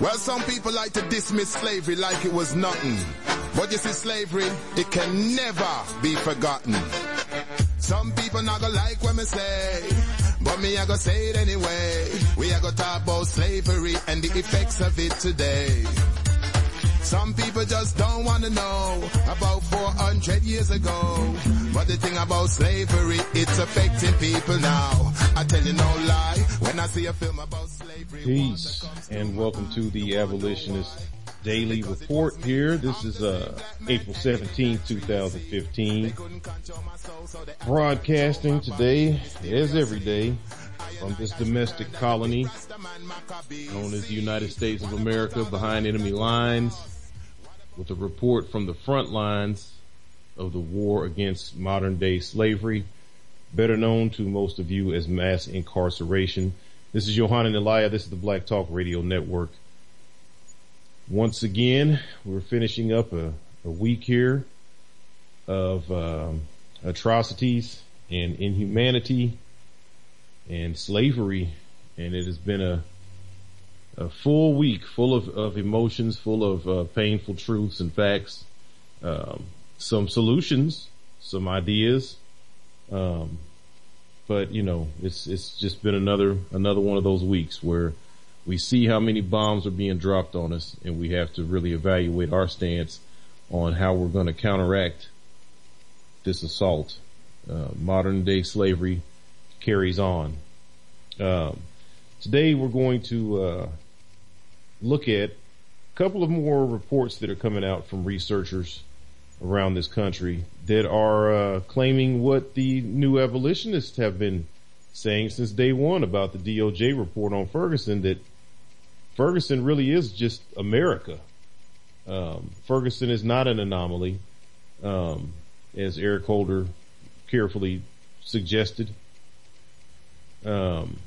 Well, some people like to dismiss slavery like it was nothing. But you see, slavery, it can never be forgotten. Some people not gonna like what me say, but me I gonna say it anyway. We are gonna talk about slavery and the effects of it today. Some people just don't wanna know about 400 years ago. But the thing about slavery, it's affecting people now. I tell you no lie, when I see a film about slavery. Peace and welcome to the Abolitionist Daily Report here. This is uh, April 17, 2015. Broadcasting today, as every day, from this domestic colony known as the United States of America behind enemy lines with a report from the front lines of the war against modern day slavery, better known to most of you as mass incarceration. This is Johanna Elia. This is the Black Talk Radio Network. Once again, we're finishing up a, a week here of um, atrocities and inhumanity and slavery, and it has been a a full week full of, of emotions, full of uh, painful truths and facts, um, some solutions, some ideas. Um, but you know, it's it's just been another another one of those weeks where we see how many bombs are being dropped on us, and we have to really evaluate our stance on how we're going to counteract this assault. Uh, modern day slavery carries on. Um, today we're going to uh, look at a couple of more reports that are coming out from researchers around this country that are uh, claiming what the new abolitionists have been saying since day one about the DOJ report on Ferguson that Ferguson really is just America. Um, Ferguson is not an anomaly, um, as Eric Holder carefully suggested. Um,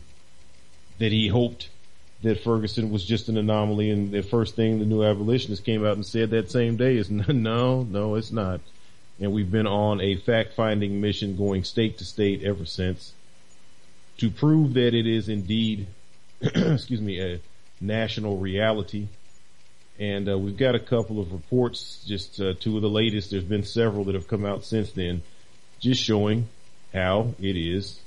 that he hoped that Ferguson was just an anomaly and the first thing the new abolitionists came out and said that same day is no, no, it's not. And we've been on a fact finding mission going state to state ever since to prove that it is indeed, excuse me, a national reality. And uh, we've got a couple of reports, just uh, two of the latest. There's been several that have come out since then, just showing how it is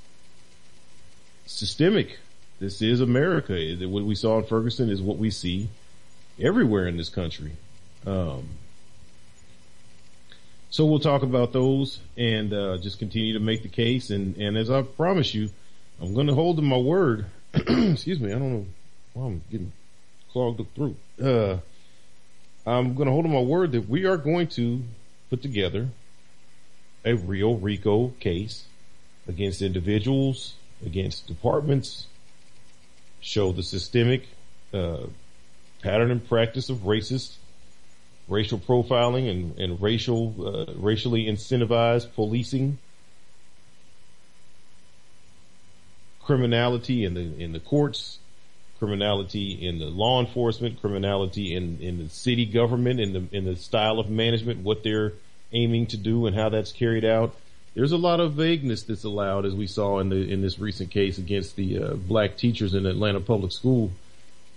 systemic this is America. What we saw in Ferguson is what we see everywhere in this country. Um, so we'll talk about those and uh, just continue to make the case. And, and as I promise you, I'm going to hold to my word. Excuse me, I don't know why I'm getting clogged up throat. Uh, I'm going to hold to my word that we are going to put together a real RICO case against individuals, against departments, show the systemic uh, pattern and practice of racist racial profiling and, and racial uh, racially incentivized policing criminality in the in the courts criminality in the law enforcement criminality in in the city government in the in the style of management what they're aiming to do and how that's carried out there's a lot of vagueness that's allowed, as we saw in the in this recent case against the uh, black teachers in the Atlanta public school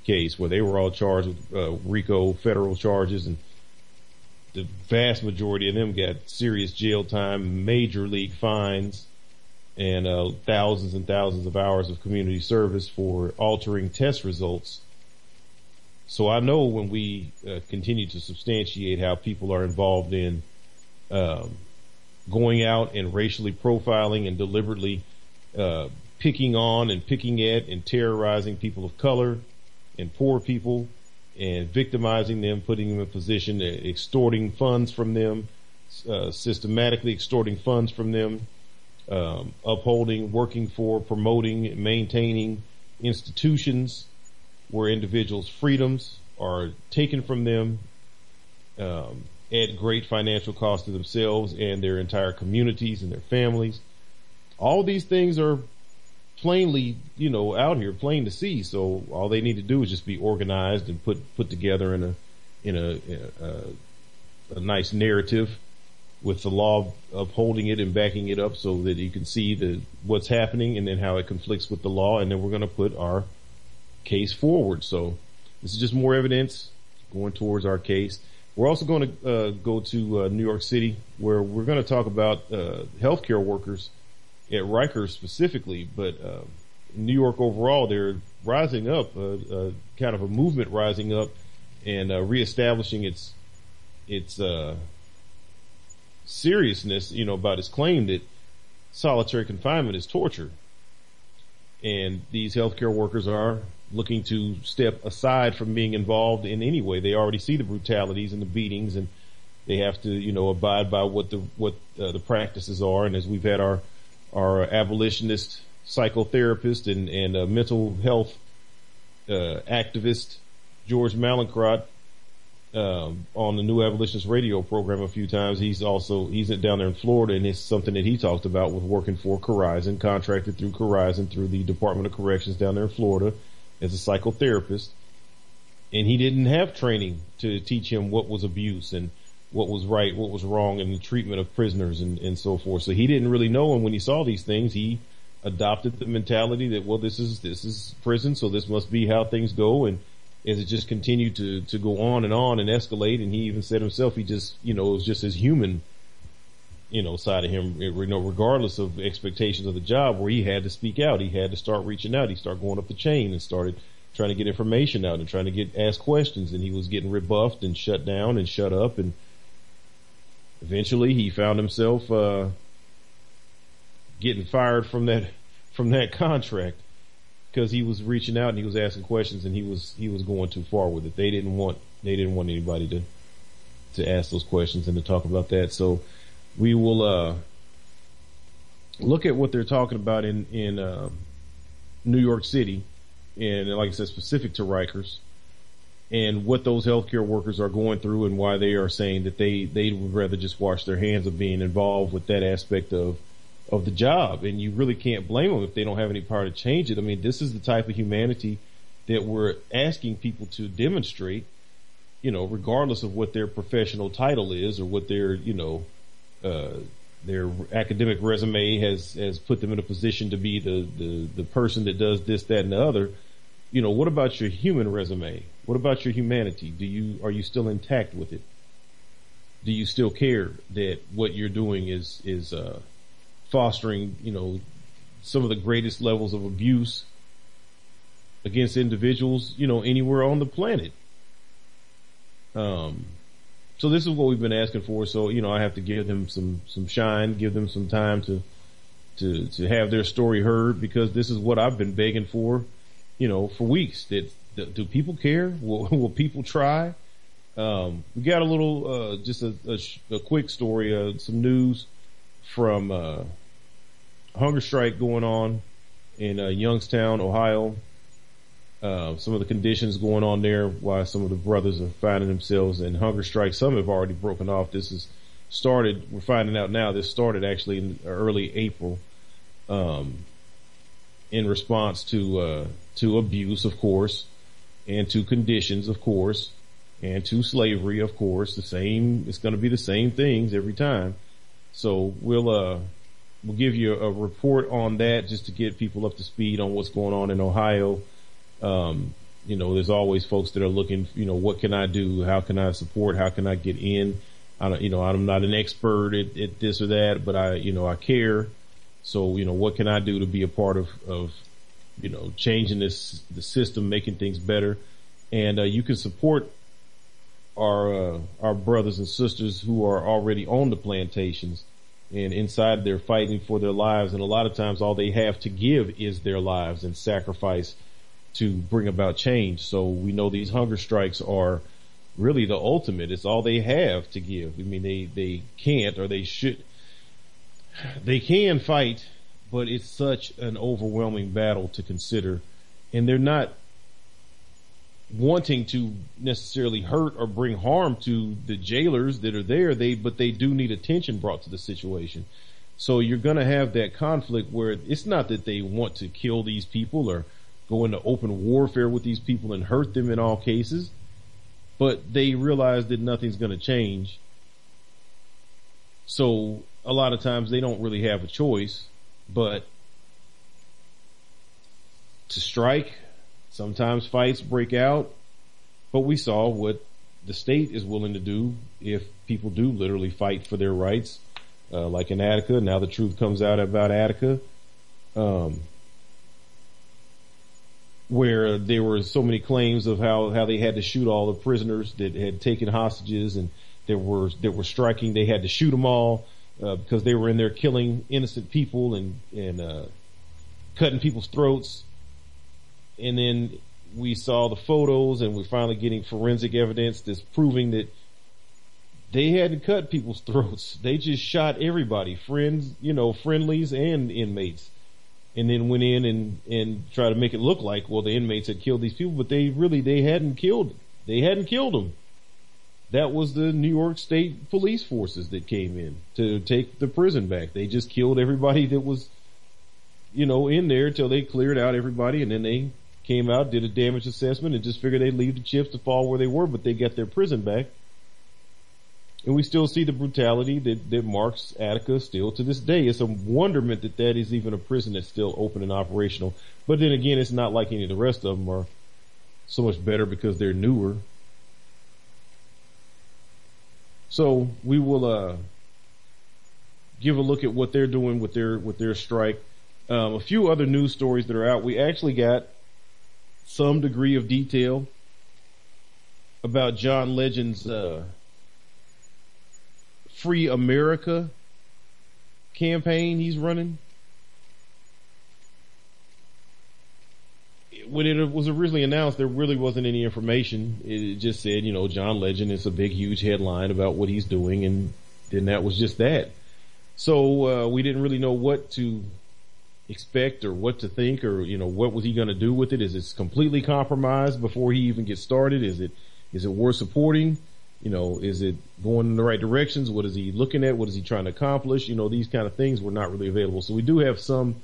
case, where they were all charged with uh, RICO federal charges, and the vast majority of them got serious jail time, major league fines, and uh, thousands and thousands of hours of community service for altering test results. So I know when we uh, continue to substantiate how people are involved in um, going out and racially profiling and deliberately uh, picking on and picking at and terrorizing people of color and poor people and victimizing them, putting them in a position, extorting funds from them, uh, systematically extorting funds from them, um, upholding, working for, promoting, maintaining institutions where individuals' freedoms are taken from them um, at great financial cost to themselves and their entire communities and their families. All these things are plainly, you know, out here, plain to see. So all they need to do is just be organized and put put together in a in a, a, a nice narrative with the law upholding it and backing it up so that you can see the what's happening and then how it conflicts with the law and then we're going to put our case forward. So this is just more evidence going towards our case. We're also going to uh, go to uh, New York City where we're going to talk about uh, healthcare workers at Rikers specifically, but uh, New York overall, they're rising up, uh, uh, kind of a movement rising up and reestablishing its its seriousness, you know, about its claim that solitary confinement is torture. And these healthcare workers are looking to step aside from being involved in any way. They already see the brutalities and the beatings and they have to, you know, abide by what the, what uh, the practices are. And as we've had our, our abolitionist psychotherapist and, and uh, mental health, uh, activist, George Mallinckrodt, um, on the New Abolitionist Radio program a few times. He's also he's down there in Florida, and it's something that he talked about with working for Corizon, contracted through Corizon through the Department of Corrections down there in Florida as a psychotherapist. And he didn't have training to teach him what was abuse and what was right, what was wrong in the treatment of prisoners and, and so forth. So he didn't really know. And when he saw these things, he adopted the mentality that, well, this is, this is prison. So this must be how things go. And as it just continued to, to go on and on and escalate. And he even said himself, he just, you know, it was just his human, you know, side of him, you know, regardless of expectations of the job where he had to speak out. He had to start reaching out. He started going up the chain and started trying to get information out and trying to get asked questions and he was getting rebuffed and shut down and shut up and eventually he found himself, uh, getting fired from that, from that contract because he was reaching out and he was asking questions and he was he was going too far with it. They didn't want they didn't want anybody to to ask those questions and to talk about that. So we will uh, look at what they're talking about in in uh, New York City, and like I said, specific to Rikers, and what those healthcare workers are going through and why they are saying that they they would rather just wash their hands of being involved with that aspect of of the job. And you really can't blame them if they don't have any power to change it. I mean, this is the type of humanity that we're asking people to demonstrate, you know, regardless of what their professional title is or what their, you know, uh, their academic resume has, has put them in a position to be the, the, the person that does this, that, and the other. You know, what about your human resume? What about your humanity? Do you, are you still intact with it? Do you still care that what you're doing is, is, uh, fostering, you know, some of the greatest levels of abuse against individuals, you know, anywhere on the planet. Um, so this is what we've been asking for. So, you know, I have to give them some, some shine, give them some time to, to, to have their story heard because this is what I've been begging for, you know, for weeks that, that do people care? Will, will people try? Um, we got a little, uh, just a, a, a quick story, uh, some news from, uh, hunger strike going on in uh, Youngstown, Ohio. Uh, some of the conditions going on there, why some of the brothers are finding themselves in hunger strike. Some have already broken off. This is started. We're finding out now. This started actually in early April, um, in response to uh, to abuse, of course, and to conditions, of course, and to slavery, of course. The same. It's going to be the same things every time. So we'll uh, we'll give you a report on that just to get people up to speed on what's going on in Ohio. Um, you know, there's always folks that are looking, you know, what can I do? How can I support? How can I get in? I don't, you know, I'm not an expert at, at this or that, but I, you know, I care. So, you know, what can I do to be a part of, of, you know, changing this, the system, making things better? And, uh, you can support our, uh, our brothers and sisters who are already on the plantations and inside they're fighting for their lives and a lot of times all they have to give is their lives and sacrifice to bring about change. So we know these hunger strikes are really the ultimate. It's all they have to give. I mean, they, they can't or they should, they can fight, but it's such an overwhelming battle to consider and they're not wanting to necessarily hurt or bring harm to the jailers that are there. They, but they do need attention brought to the situation. So you're going to have that conflict where it's not that they want to kill these people or go into open warfare with these people and hurt them in all cases, but they realize that nothing's going to change. So a lot of times they don't really have a choice, but to strike Sometimes fights break out, but we saw what the state is willing to do if people do literally fight for their rights, uh, like in Attica. Now the truth comes out about Attica, um, where there were so many claims of how, how they had to shoot all the prisoners that had taken hostages and there were, that were striking. They had to shoot them all, uh, because they were in there killing innocent people and, and, uh, cutting people's throats and then we saw the photos and we're finally getting forensic evidence that's proving that they hadn't cut people's throats. They just shot everybody, friends, you know, friendlies and inmates. And then went in and, and tried to make it look like, well, the inmates had killed these people, but they really, they hadn't killed, they hadn't killed them. That was the New York State police forces that came in to take the prison back. They just killed everybody that was, you know, in there till they cleared out everybody and then they came out, did a damage assessment, and just figured they'd leave the chips to fall where they were, but they got their prison back. And we still see the brutality that, that marks Attica still to this day. It's a wonderment that that is even a prison that's still open and operational. But then again, it's not like any of the rest of them are so much better because they're newer. So we will, uh, give a look at what they're doing with their, with their strike. Um, a few other news stories that are out. We actually got some degree of detail about John Legend's uh, Free America campaign he's running. When it was originally announced, there really wasn't any information. It just said, you know, John Legend is a big, huge headline about what he's doing, and then that was just that. So uh, we didn't really know what to expect or what to think or, you know, what was he going to do with it? Is it completely compromised before he even gets started? Is it, is it worth supporting? You know, is it going in the right directions? What is he looking at? What is he trying to accomplish? You know, these kind of things were not really available. So we do have some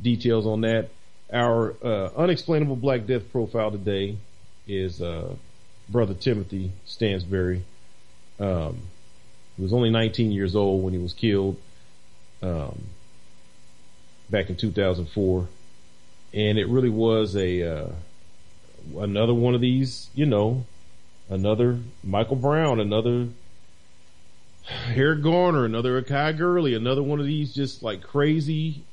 details on that. Our, uh, unexplainable Black Death profile today is, uh, brother Timothy Stansbury. Um, he was only 19 years old when he was killed. Um, back in 2004. And it really was a, uh, another one of these, you know, another Michael Brown, another Eric Garner, another Akai Gurley, another one of these just like crazy,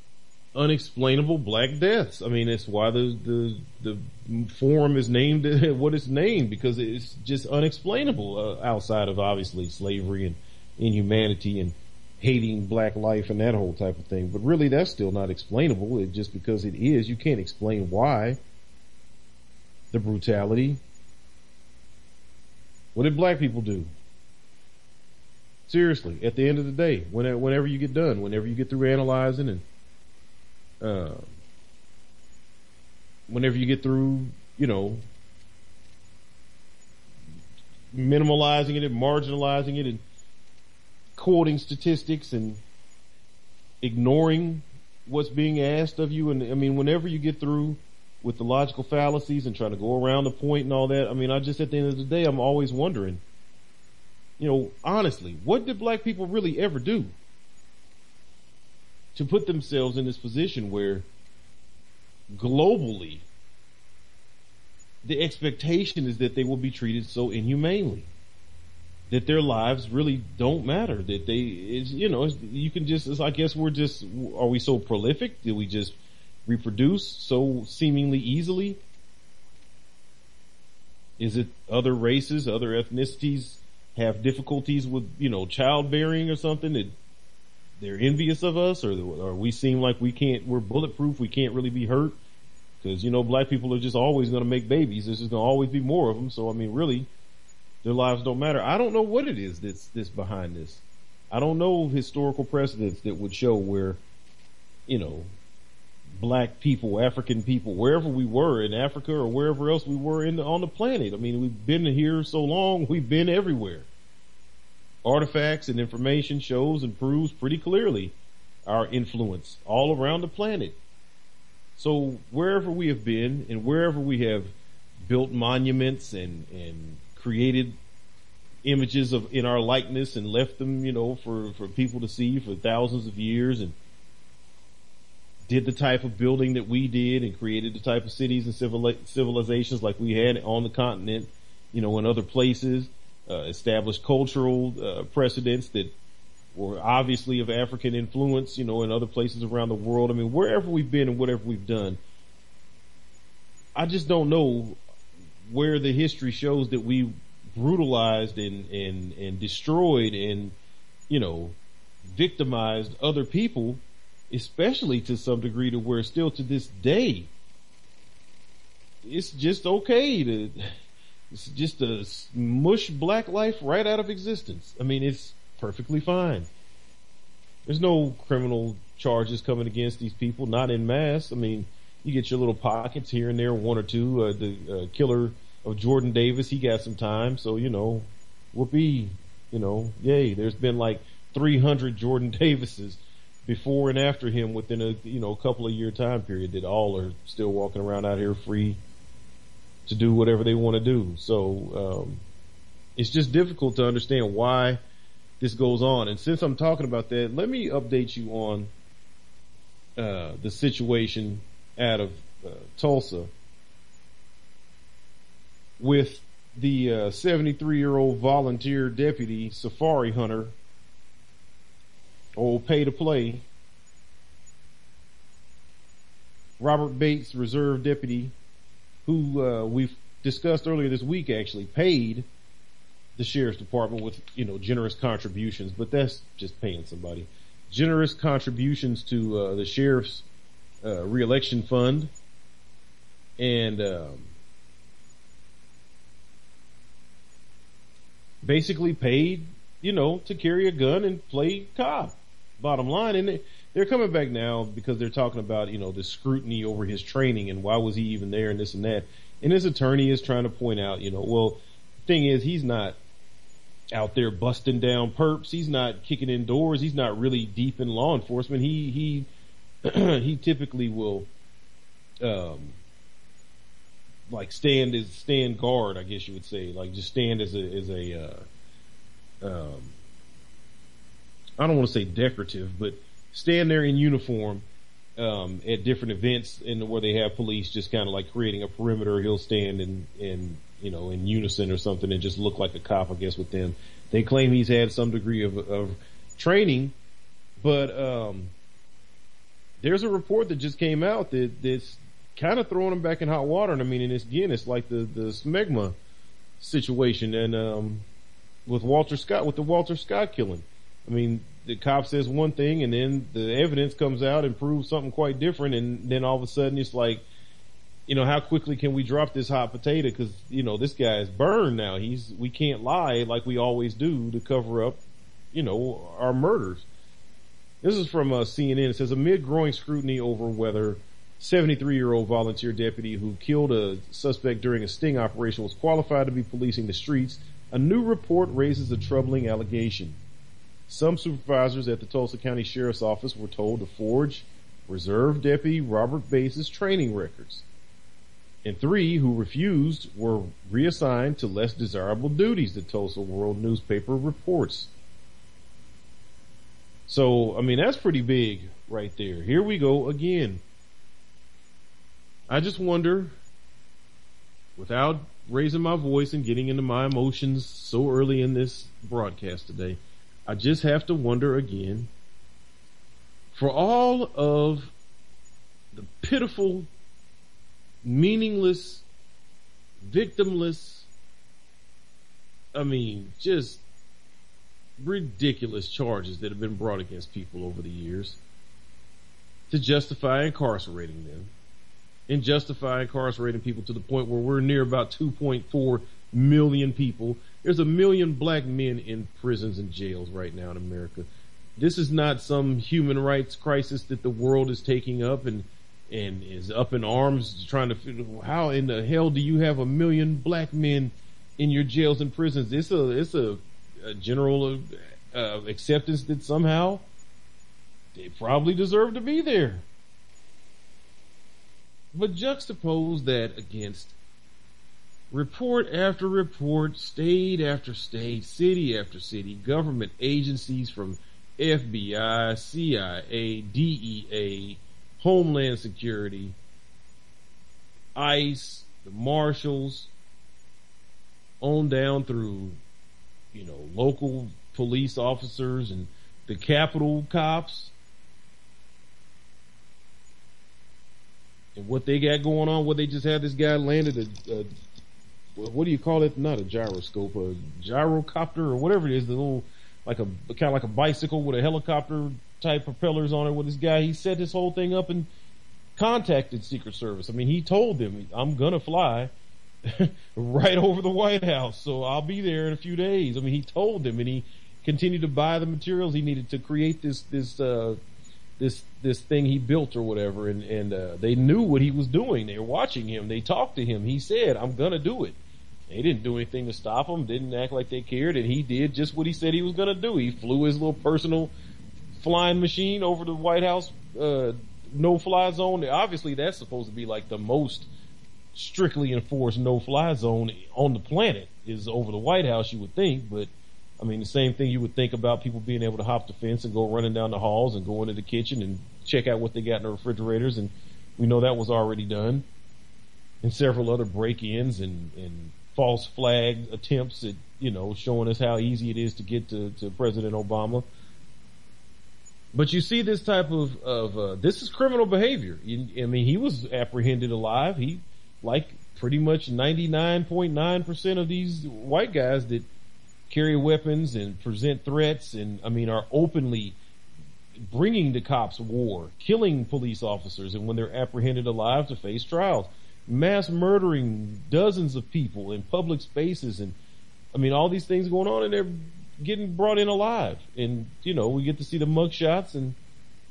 unexplainable black deaths. I mean, it's why the, the, the forum is named what it's named because it's just unexplainable uh, outside of obviously slavery and inhumanity and hating black life and that whole type of thing. But really that's still not explainable. It just because it is, you can't explain why the brutality. What did black people do? Seriously, at the end of the day, whenever you get done, whenever you get through analyzing and, uh, whenever you get through, you know, minimalizing it and marginalizing it and quoting statistics and ignoring what's being asked of you. And I mean, whenever you get through with the logical fallacies and trying to go around the point and all that, I mean, I just at the end of the day, I'm always wondering, you know, honestly, what did black people really ever do to put themselves in this position where globally the expectation is that they will be treated so inhumanely? that their lives really don't matter. That they, is, you know, you can just, I guess we're just, are we so prolific? Did we just reproduce so seemingly easily? Is it other races, other ethnicities have difficulties with, you know, childbearing or something that they're envious of us or, or we seem like we can't, we're bulletproof. We can't really be hurt because, you know, black people are just always going to make babies. There's just going to always be more of them. So, I mean, really, their lives don't matter. I don't know what it is that's, that's behind this. I don't know historical precedents that would show where, you know, black people, African people, wherever we were in Africa or wherever else we were in the, on the planet. I mean, we've been here so long, we've been everywhere artifacts and information shows and proves pretty clearly our influence all around the planet. So wherever we have been and wherever we have built monuments and, and created images of in our likeness and left them, you know, for, for people to see for thousands of years and did the type of building that we did and created the type of cities and civil, civilizations like we had on the continent, you know, in other places uh, established cultural uh, precedents that were obviously of African influence, you know, in other places around the world. I mean, wherever we've been and whatever we've done, I just don't know where the history shows that we brutalized and, and, and destroyed and, you know, victimized other people, especially to some degree to where still to this day, it's just okay to, it's just a mush black life right out of existence. I mean, it's perfectly fine. There's no criminal charges coming against these people, not in mass. I mean, you get your little pockets here and there, one or two. Uh, the uh, killer of Jordan Davis, he got some time, so you know, whoopee, you know, yay. There's been like 300 Jordan Davises before and after him within a you know a couple of year time period that all are still walking around out here free to do whatever they want to do. So um, it's just difficult to understand why this goes on. And since I'm talking about that, let me update you on uh, the situation out of uh, Tulsa with the 73 uh, year old volunteer deputy safari hunter, old pay to play. Robert Bates, reserve deputy, who uh, we've discussed earlier this week actually paid the sheriff's department with you know generous contributions, but that's just paying somebody generous contributions to uh, the sheriff's uh, reelection fund, and um, basically paid you know to carry a gun and play cop. Bottom line, and they're coming back now because they're talking about, you know, the scrutiny over his training and why was he even there and this and that. And his attorney is trying to point out, you know, well, the thing is he's not out there busting down perps. He's not kicking in doors. He's not really deep in law enforcement. He, he, he typically will, um, like stand as stand guard, I guess you would say, like just stand as a, as a, uh, um, I don't want to say decorative, but stand there in uniform um, at different events and where they have police just kind of like creating a perimeter. He'll stand in, you know, in unison or something and just look like a cop, I guess, with them. They claim he's had some degree of, of training, but, um, there's a report that just came out that, that's kind of throwing him back in hot water. And I mean, and it's, again, it's like the, the Slager situation and, um, with Walter Scott, with the Walter Scott killing. I mean, the cop says one thing and then the evidence comes out and proves something quite different. And then all of a sudden it's like, you know, how quickly can we drop this hot potato? Cause, you know, this guy is burned now. He's, we can't lie like we always do to cover up, you know, our murders. This is from uh, CNN. It says amid growing scrutiny over whether 73 year old volunteer deputy who killed a suspect during a sting operation was qualified to be policing the streets. A new report raises a troubling allegation. Some supervisors at the Tulsa County Sheriff's Office were told to forge Reserve Deputy Robert Bates' training records. And three who refused were reassigned to less desirable duties, the Tulsa World newspaper reports. So, I mean, that's pretty big right there. Here we go again. I just wonder, without raising my voice and getting into my emotions so early in this broadcast today, I just have to wonder again for all of the pitiful, meaningless, victimless, I mean, just ridiculous charges that have been brought against people over the years to justify incarcerating them and justify incarcerating people to the point where we're near about 2.4 million people. There's a million black men in prisons and jails right now in America. This is not some human rights crisis that the world is taking up and and is up in arms trying to figure how in the hell do you have a million black men in your jails and prisons? It's a it's a, a general uh, acceptance that somehow they probably deserve to be there. But juxtapose that against report after report, state after state, city after city, government agencies from FBI, CIA, DEA, Homeland Security, ICE, the marshals, on down through, you know, local police officers and the Capitol cops. And what they got going on, what they just had this guy landed a, a what do you call it? Not a gyroscope, a gyrocopter or whatever it is, the little, like a, kind of like a bicycle with a helicopter type propellers on it with this guy. He set this whole thing up and contacted Secret Service. I mean, he told them, I'm gonna fly right over the White House, so I'll be there in a few days. I mean, he told them and he continued to buy the materials he needed to create this, this, uh, this, this thing he built or whatever. And, and, uh, they knew what he was doing. They were watching him. They talked to him. He said, I'm gonna do it. They didn't do anything to stop him, didn't act like they cared, and he did just what he said he was gonna do. He flew his little personal flying machine over the White House uh, no fly zone. Obviously, that's supposed to be like the most strictly enforced no fly zone on the planet is over the White House. You would think, but I mean, the same thing you would think about people being able to hop the fence and go running down the halls and go into the kitchen and check out what they got in the refrigerators, and we know that was already done. And several other break-ins and, and false flag attempts at, you know, showing us how easy it is to get to, to President Obama. But you see this type of, of, uh, this is criminal behavior. I mean, he was apprehended alive. He, like pretty much 99.9% of these white guys that carry weapons and present threats and, I mean, are openly bringing the cops war, killing police officers, and when they're apprehended alive to face trials, mass murdering dozens of people in public spaces and, I mean, all these things going on and they're getting brought in alive. And, you know, we get to see the mug shots and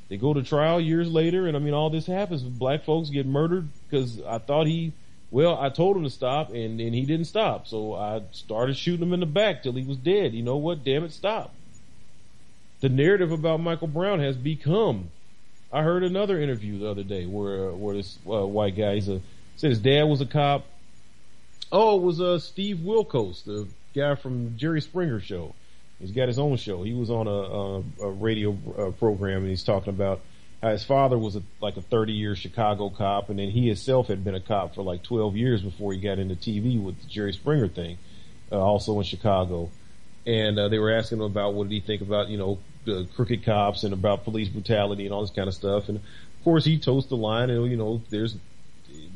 they go to trial years later. And I mean, all this happens. Black folks get murdered because I thought he, well, I told him to stop and, and he didn't stop. So I started shooting him in the back till he was dead. You know what? Damn it, stop. The narrative about Michael Brown has become, I heard another interview the other day where, where this uh, white guy, he's a, said his dad was a cop. Oh, it was, uh, Steve Wilkos, the guy from Jerry Springer show. He's got his own show. He was on a, a, a radio uh, program and he's talking about how his father was a, like a 30 year Chicago cop and then he himself had been a cop for like 12 years before he got into TV with the Jerry Springer thing, uh, also in Chicago. And, uh, they were asking him about what did he think about, you know, the crooked cops and about police brutality and all this kind of stuff. And of course he toast the line and, you know, there's,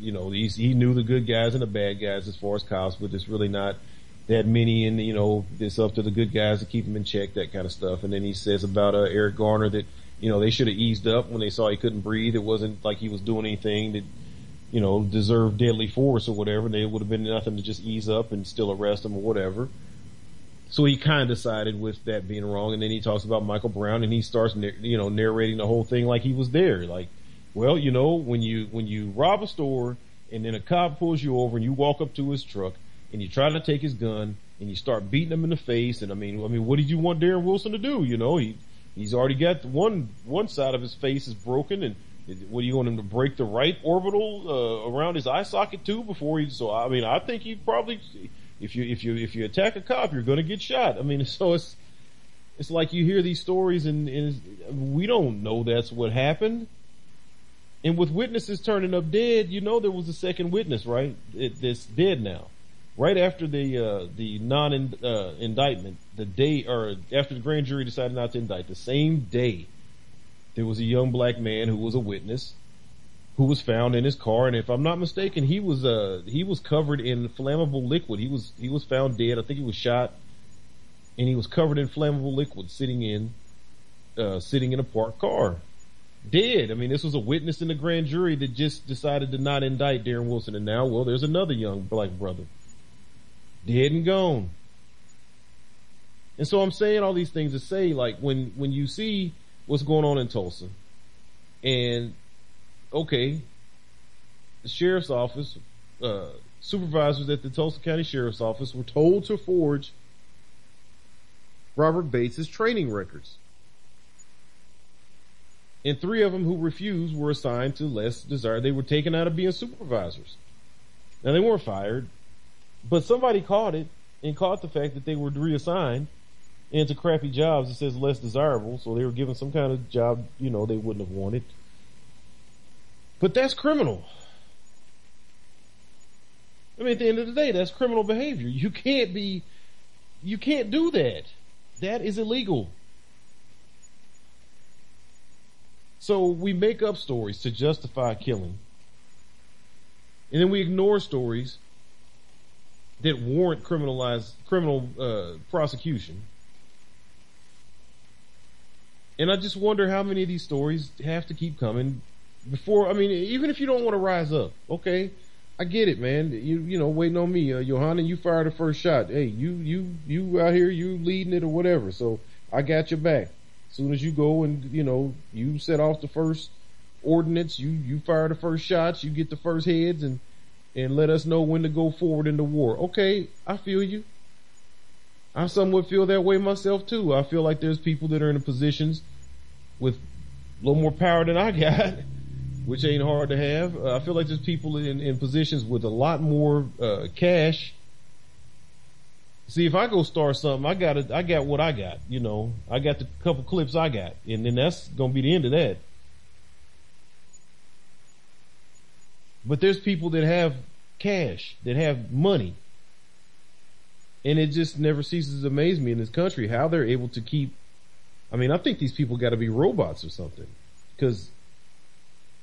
you know, he's, he knew the good guys and the bad guys as far as cops, but it's really not, that many and you know it's up to the good guys to keep him in check that kind of stuff. And then he says about uh, Eric Garner that you know they should have eased up when they saw he couldn't breathe. It wasn't like he was doing anything that you know deserved deadly force or whatever they would have been nothing to just ease up and still arrest him or whatever. So he kind of decided with that being wrong and then he talks about Michael Brown and he starts you know narrating the whole thing like he was there like well you know when you when you rob a store and then a cop pulls you over and you walk up to his truck and you try to take his gun and you start beating him in the face. And I mean, I mean, what did you want Darren Wilson to do? You know, he, he's already got one, one side of his face is broken and what do you want him to break the right orbital, uh, around his eye socket too before he, so I mean, I think he probably, if you, if you, if you attack a cop, you're going to get shot. I mean, so it's, it's like you hear these stories and, and we don't know that's what happened. And with witnesses turning up dead, you know there was a second witness, right? It, that's dead now right after the uh, the non uh, indictment, the day or after the grand jury decided not to indict, the same day, there was a young black man who was a witness who was found in his car, and if I'm not mistaken, he was uh he was covered in flammable liquid. He was he was found dead. I think he was shot and he was covered in flammable liquid sitting in, uh, sitting in a parked car. Dead. I mean, this was a witness in the grand jury that just decided to not indict Darren Wilson. And now, well, there's another young black brother. Dead and gone. And so I'm saying all these things to say, like, when, when you see what's going on in Tulsa, and, okay, the sheriff's office, uh, supervisors at the Tulsa County Sheriff's Office were told to forge Robert Bates's training records. And three of them who refused were assigned to less desired. They were taken out of being supervisors. Now they weren't fired, but somebody caught it and caught the fact that they were reassigned into crappy jobs that says less desirable. So they were given some kind of job, you know, they wouldn't have wanted. But that's criminal. I mean, at the end of the day, that's criminal behavior. You can't be, you can't do that. That is illegal. So we make up stories to justify killing. And then we ignore stories that warrant criminalized criminal uh, prosecution. And I just wonder how many of these stories have to keep coming before. I mean, even if you don't want to rise up, okay, I get it, man. You you know, waiting on me, uh, Johanna. You fired the first shot. Hey, you you you out here, you leading it or whatever. So I got your back. Soon as you go and you know you set off the first ordinance, you you fire the first shots, you get the first heads, and and let us know when to go forward in the war. Okay, I feel you. I somewhat feel that way myself too. I feel like there's people that are in positions with a little more power than I got which ain't hard to have. Uh, I feel like there's people in, in positions with a lot more uh, cash. See, if I go start something, I got it. I got what I got. You know, I got the couple clips I got, and then that's gonna be the end of that. But there's people that have cash, that have money, and it just never ceases to amaze me in this country how they're able to keep. I mean, I think these people got to be robots or something, because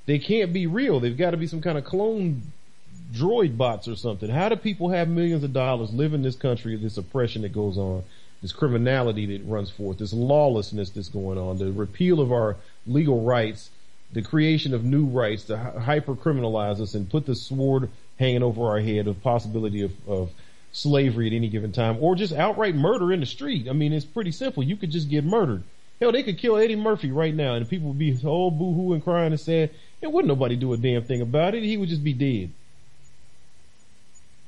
they can't be real. They've got to be some kind of clone droid bots or something. How do people have millions of dollars live in this country, this oppression that goes on, this criminality that runs forth, this lawlessness that's going on, the repeal of our legal rights, the creation of new rights to hyper criminalize us and put the sword hanging over our head of possibility of, of slavery at any given time or just outright murder in the street. I mean, it's pretty simple. You could just get murdered. Hell, they could kill Eddie Murphy right now and people would be all boo-hoo and crying and saying, and wouldn't nobody do a damn thing about it. He would just be dead.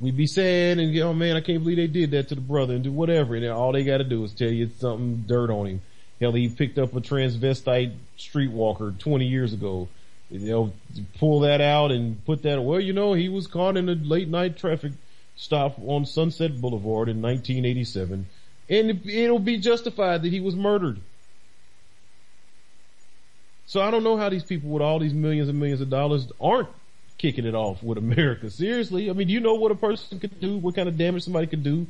We'd be sad and oh man, I can't believe they did that to the brother and do whatever. And all they got to do is tell you it's something dirt on him. Hell, he picked up a transvestite streetwalker 20 years ago. You know, pull that out and put that, well, you know, he was caught in a late night traffic stop on Sunset Boulevard in 1987 and it'll be justified that he was murdered. So I don't know how these people with all these millions and millions of dollars aren't kicking it off with America. Seriously. I mean, do you know what a person could do? What kind of damage somebody could do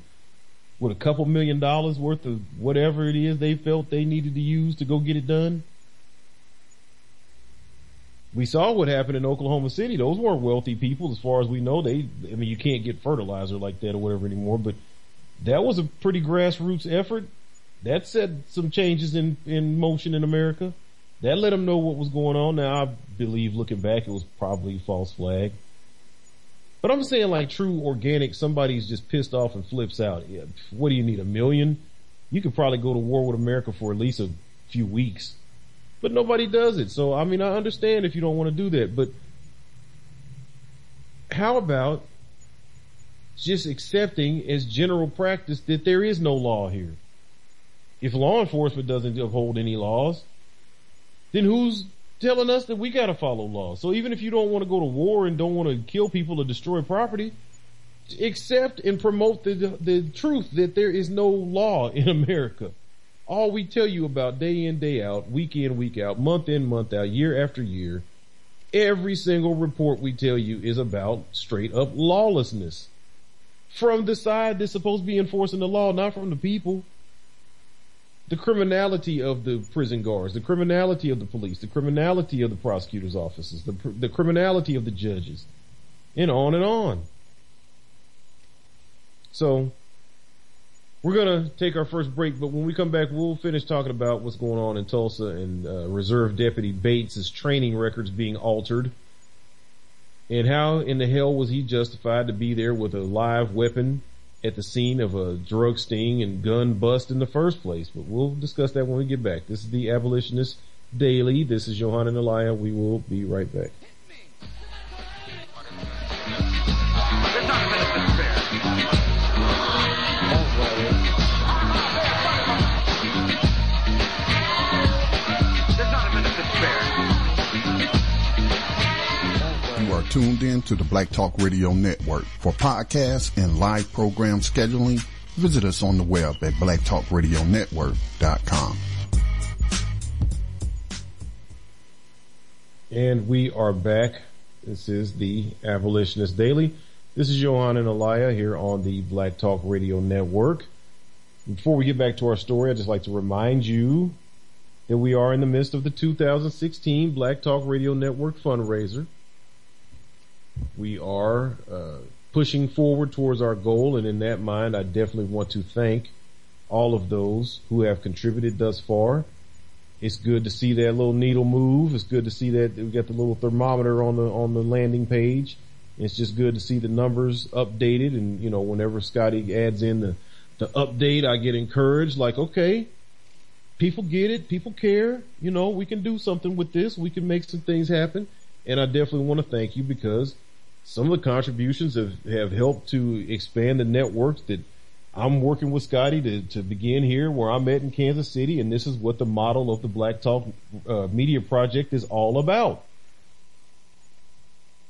with a couple million dollars worth of whatever it is they felt they needed to use to go get it done? We saw what happened in Oklahoma City. Those weren't wealthy people as far as we know. They, I mean, you can't get fertilizer like that or whatever anymore, but that was a pretty grassroots effort. That set some changes in, in motion in America. That let them know what was going on. Now I believe looking back, it was probably false flag. But I'm saying like true organic, somebody's just pissed off and flips out. What do you need? A million? You could probably go to war with America for at least a few weeks. But nobody does it. So I mean, I understand if you don't want to do that, but how about just accepting as general practice that there is no law here? If law enforcement doesn't uphold any laws, then who's telling us that we gotta follow law? So even if you don't want to go to war and don't want to kill people or destroy property, accept and promote the, the truth that there is no law in America. All we tell you about day in, day out, week in, week out, month in, month out, year after year, every single report we tell you is about straight up lawlessness. From the side that's supposed to be enforcing the law, not from the people the criminality of the prison guards, the criminality of the police, the criminality of the prosecutor's offices, the, the criminality of the judges, and on and on. So, We're gonna take our first break, but when we come back, we'll finish talking about what's going on in Tulsa and uh, Reserve Deputy Bates' training records being altered, and how in the hell was he justified to be there with a live weapon at the scene of a drug sting and gun bust in the first place? But we'll discuss that when we get back. This is the Abolitionist Daily. This is Johan and Elia. We will be right back. In to the Black Talk Radio Network. For podcasts and live program scheduling, visit us on the web at blacktalkradionetwork.com. And we are back. This is the Abolitionist Daily. This is Johan and Elia here on the Black Talk Radio Network. Before we get back to our story, I'd just like to remind you that we are in the midst of the 2016 Black Talk Radio Network fundraiser. We are uh, pushing forward towards our goal, and in that mind, I definitely want to thank all of those who have contributed thus far. It's good to see that little needle move. It's good to see that we got the little thermometer on the on the landing page. It's just good to see the numbers updated, and you know, whenever Scotty adds in the the update, I get encouraged. Like, okay, people get it, people care. You know, we can do something with this. We can make some things happen. And I definitely want to thank you because some of the contributions have, have helped to expand the networks that I'm working with Scotty to, to begin here where I'm at in Kansas City. And this is what the model of the Black Talk uh, Media Project is all about.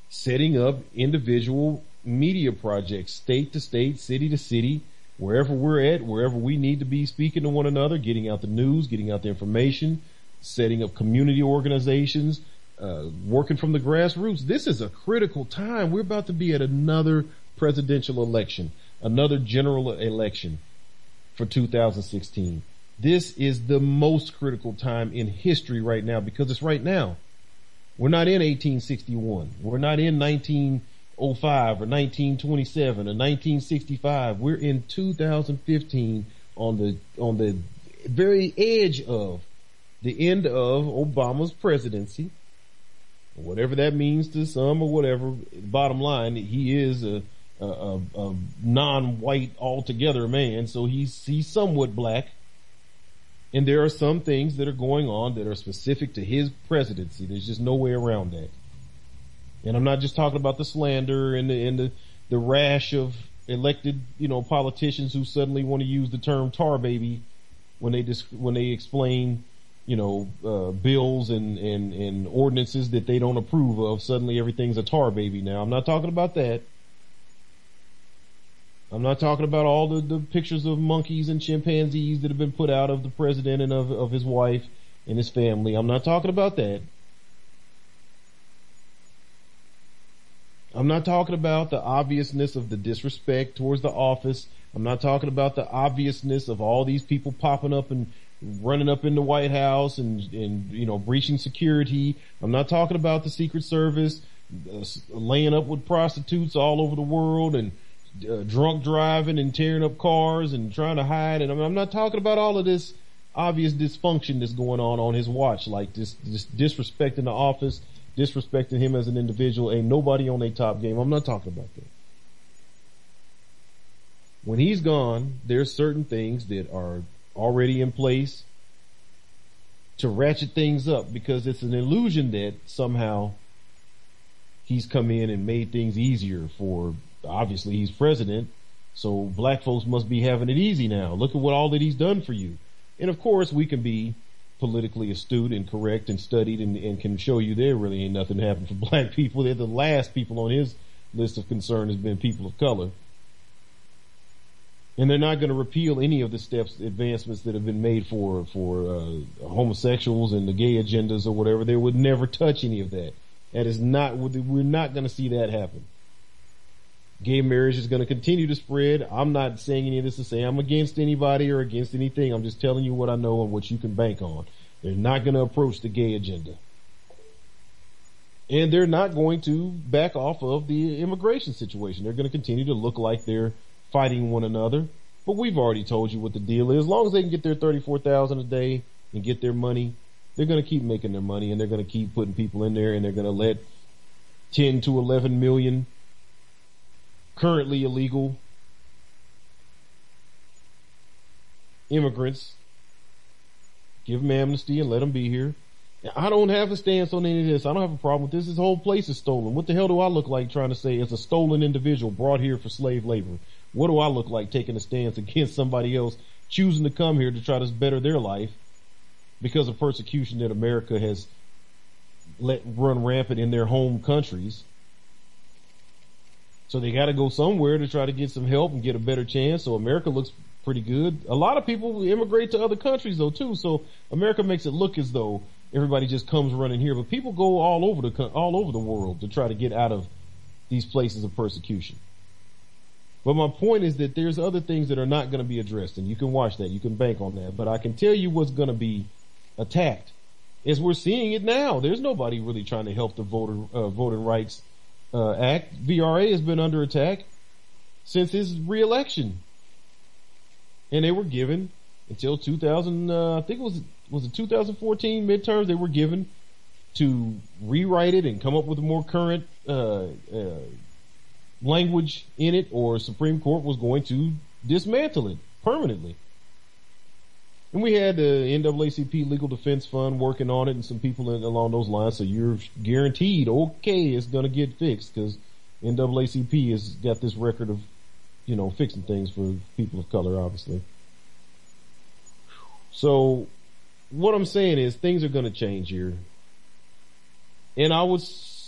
Setting up individual media projects, state to state, city to city, wherever we're at, wherever we need to be speaking to one another, getting out the news, getting out the information, setting up community organizations, uh, working from the grassroots. This is a critical time. We're about to be at another presidential election, another general election for 2016. This is the most critical time in history right now because it's right now. We're not in 1861. We're not in 1905 or 1927 or 1965. We're in 2015 on the, on the very edge of the end of Obama's presidency whatever that means to some or whatever. Bottom line, he is a, a, a non-white altogether man, so he's he's somewhat black. And there are some things that are going on that are specific to his presidency. There's just no way around that. And I'm not just talking about the slander and the and the, the rash of elected, you know, politicians who suddenly want to use the term tar baby when they just when they explain you know, uh, bills and, and, and ordinances that they don't approve of. Suddenly everything's a tar baby now. I'm not talking about that. I'm not talking about all the, the pictures of monkeys and chimpanzees that have been put out of the president and of, of his wife and his family. I'm not talking about that. I'm not talking about the obviousness of the disrespect towards the office. I'm not talking about the obviousness of all these people popping up and running up in the White House and, and, you know, breaching security. I'm not talking about the Secret Service, uh, laying up with prostitutes all over the world and uh, drunk driving and tearing up cars and trying to hide. And I'm, I'm, not talking about all of this obvious dysfunction that's going on on his watch, like this, this disrespecting the office, disrespecting him as an individual. Ain't nobody on a top game. I'm not talking about that. When he's gone, there's certain things that are already in place to ratchet things up because it's an illusion that somehow he's come in and made things easier for obviously he's president. So black folks must be having it easy now. Look at what all that he's done for you. And of course we can be politically astute and correct and studied and, and can show you there really ain't nothing happened for black people. They're the last people on his list of concern has been people of color and they're not going to repeal any of the steps, advancements that have been made for for uh, homosexuals and the gay agendas or whatever. They would never touch any of that. That is not. We're not going to see that happen. Gay marriage is going to continue to spread. I'm not saying any of this to say I'm against anybody or against anything. I'm just telling you what I know and what you can bank on. They're not going to approach the gay agenda. And they're not going to back off of the immigration situation. They're going to continue to look like they're fighting one another But we've already told you what the deal is. As long as they can get their 34,000 a day and get their money, they're going to keep making their money and they're going to keep putting people in there and they're going to let 10 to 11 million currently illegal immigrants give them amnesty and let them be here. I don't have a stance on any of this. I don't have a problem with this. This whole place is stolen. What the hell do I look like trying to say it's a stolen individual brought here for slave labor? What do I look like taking a stance against somebody else choosing to come here to try to better their life because of persecution that America has let run rampant in their home countries? So they got to go somewhere to try to get some help and get a better chance. So America looks pretty good. A lot of people immigrate to other countries though too. So America makes it look as though everybody just comes running here, but people go all over the all over the world to try to get out of these places of persecution. But my point is that there's other things that are not going to be addressed, and you can watch that, you can bank on that. But I can tell you what's going to be attacked, as we're seeing it now. There's nobody really trying to help the voter uh, voting rights uh, act. VRA has been under attack since his reelection, and they were given until 2000. Uh, I think it was was it 2014 midterms they were given to rewrite it and come up with a more current uh, uh, language in it, or Supreme Court was going to dismantle it permanently. And we had the NAACP Legal Defense Fund working on it and some people in, along those lines. So you're guaranteed, okay, it's going to get fixed because NAACP has got this record of, you know, fixing things for people of color, obviously. So what I'm saying is things are going to change here. And I would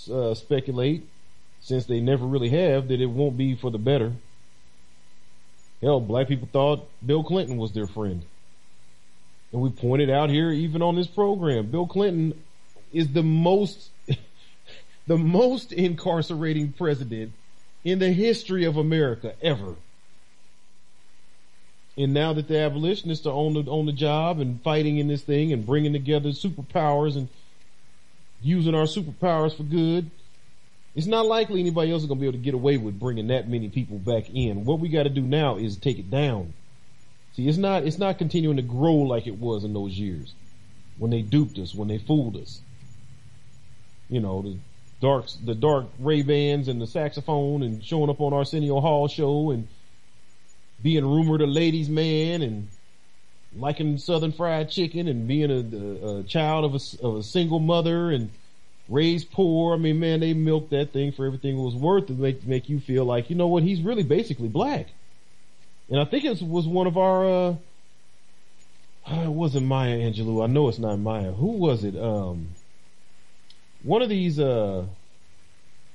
uh, speculate, since they never really have, that it won't be for the better. Hell, black people thought Bill Clinton was their friend. And we pointed out here, even on this program, Bill Clinton is the most, the most incarcerating president in the history of America ever. And now that the abolitionists are on the on the job and fighting in this thing and bringing together superpowers and using our superpowers for good, it's not likely anybody else is going to be able to get away with bringing that many people back in. What we got to do now is take it down. See, it's not it's not continuing to grow like it was in those years when they duped us, when they fooled us. You know, the dark the dark Ray Bans and the saxophone and showing up on Arsenio Hall show and being rumored a ladies man and liking Southern fried chicken and being a, a, a child of a, of a, single mother and raised poor. I mean, man, they milked that thing for everything it was worth to make, make you feel like, you know what, he's really basically black. And I think it was one of our, uh, it wasn't Maya Angelou. I know it's not Maya. Who was it? Um, one of these, uh,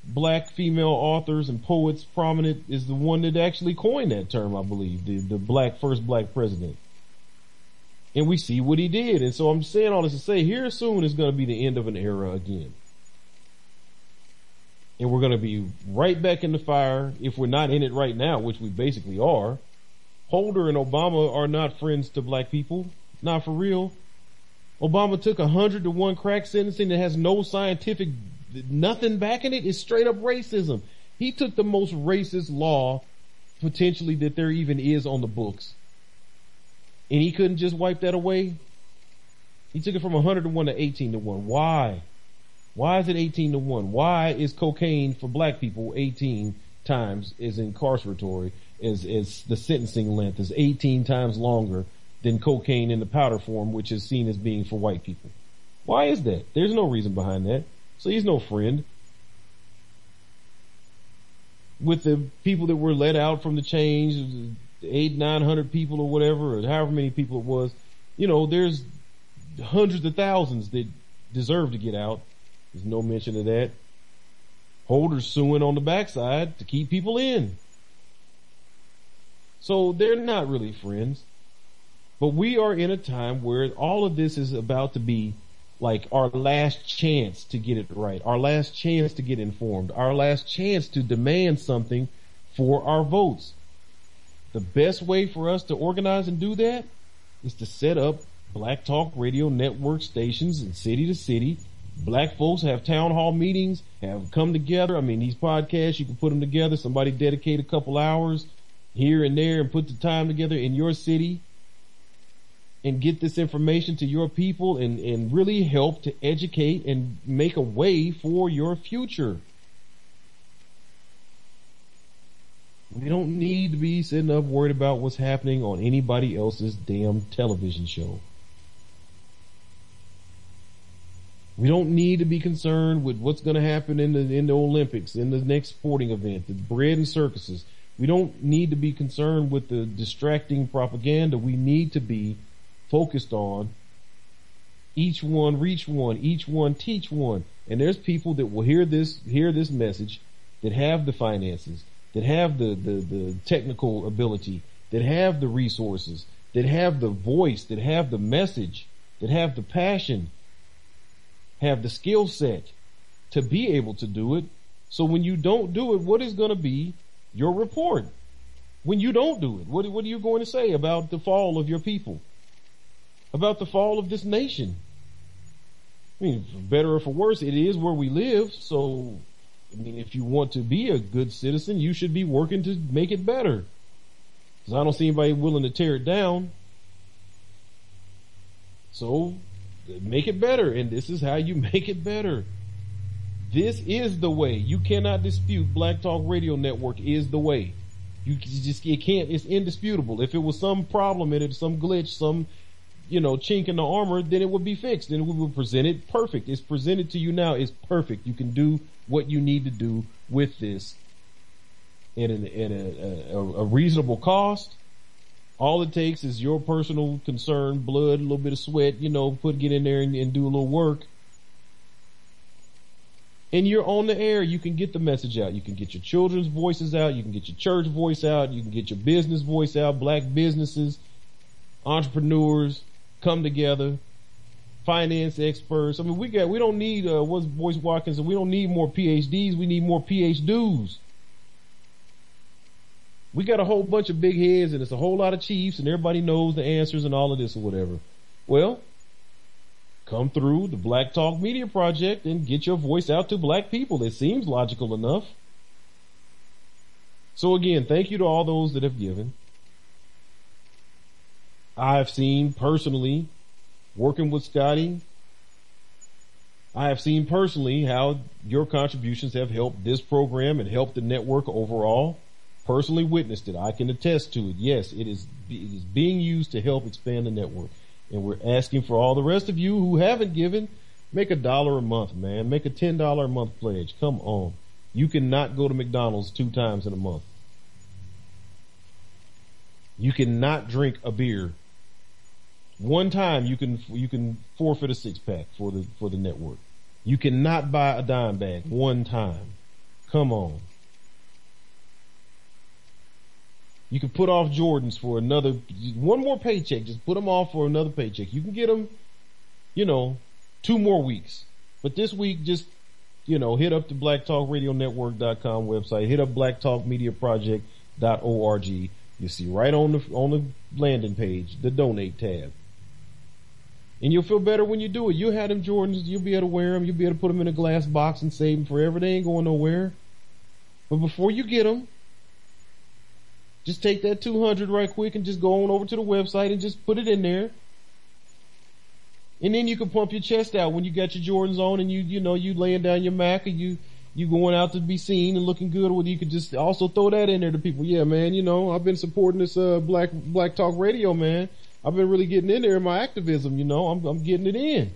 black female authors and poets prominent is the one that actually coined that term, I believe, the, the black, first black president. And we see what he did. And so I'm saying all this to say here soon is going to be the end of an era again. And we're going to be right back in the fire if we're not in it right now, which we basically are. Holder and Obama are not friends to black people. Not for real. Obama took a hundred to one crack sentencing that has no scientific nothing back in it is straight up racism. He took the most racist law potentially that there even is on the books. And he couldn't just wipe that away. He took it from 100 to 1 to 18 to 1. Why? Why is it 18 to 1? Why is cocaine for black people 18 times as incarceratory as, as the sentencing length is 18 times longer than cocaine in the powder form, which is seen as being for white people? Why is that? There's no reason behind that. So he's no friend. With the people that were let out from the change, eight, nine hundred people or whatever, or however many people it was, you know, there's hundreds of thousands that deserve to get out. There's no mention of that. Holders suing on the backside to keep people in. So they're not really friends. But we are in a time where all of this is about to be like our last chance to get it right, our last chance to get informed, our last chance to demand something for our votes. The best way for us to organize and do that is to set up black talk radio network stations in city to city. Black folks have town hall meetings, have come together. I mean, these podcasts, you can put them together. Somebody dedicate a couple hours here and there and put the time together in your city and get this information to your people and, and really help to educate and make a way for your future. We don't need to be sitting up worried about what's happening on anybody else's damn television show. We don't need to be concerned with what's going to happen in the in the Olympics, in the next sporting event, the bread and circuses. We don't need to be concerned with the distracting propaganda. We need to be focused on each one reach one, each one teach one. And there's people that will hear this hear this message that have the finances, that have the, the, the technical ability, that have the resources, that have the voice, that have the message, that have the passion, have the skill set to be able to do it. So when you don't do it, what is going to be your report? When you don't do it, what, what are you going to say about the fall of your people? About the fall of this nation? I mean, for better or for worse, it is where we live. So, I mean, if you want to be a good citizen, you should be working to make it better. Cause I don't see anybody willing to tear it down. So, make it better. And this is how you make it better. This is the way. You cannot dispute Black Talk Radio Network is the way. You just, it can't, it's indisputable. If it was some problem in it, some glitch, some, you know, chink in the armor, then it would be fixed and we would present it perfect. It's presented to you now. It's perfect. You can do what you need to do with this at, an, at a, a, a reasonable cost. All it takes is your personal concern, blood, a little bit of sweat, you know, put, get in there and, and do a little work and you're on the air, you can get the message out. You can get your children's voices out. You can get your church voice out. You can get your business voice out. Black businesses, entrepreneurs come together, finance experts. I mean, we got, we don't need, uh, what's Boyce Watkins? And we don't need more PhDs. We need more PhDs. We got a whole bunch of big heads and it's a whole lot of chiefs and everybody knows the answers and all of this or whatever. Well, come through the Black Talk Media Project and get your voice out to black people. It seems logical enough. So again, thank you to all those that have given. I've seen personally working with Scotty. I have seen personally how your contributions have helped this program and helped the network overall. Personally witnessed it. I can attest to it. Yes, it is, it is being used to help expand the network. And we're asking for all the rest of you who haven't given, make a dollar a month, man. Make a $10 a month pledge. Come on. You cannot go to McDonald's two times in a month. You cannot drink a beer. One time you can, you can forfeit a six pack for the, for the network. You cannot buy a dime bag one time. Come on. You can put off Jordans for another, one more paycheck. Just put them off for another paycheck. You can get them, you know, two more weeks. But this week, just, you know, hit up the blacktalkradionetwork.com website, hit up blacktalkmediaproject.org. You see right on the, on the landing page, the donate tab. And you'll feel better when you do it. You'll have them Jordans, you'll be able to wear them, you'll be able to put them in a glass box and save them forever. They ain't going nowhere. But before you get them, just take that 200 right quick and just go on over to the website and just put it in there. And then you can pump your chest out when you got your Jordans on and you, you know, you laying down your Mac and you, you going out to be seen and looking good. Or you could just also throw that in there to people. Yeah, man, you know, I've been supporting this, uh, Black, Black Talk Radio, man. I've been really getting in there in my activism, you know, I'm, I'm getting it in.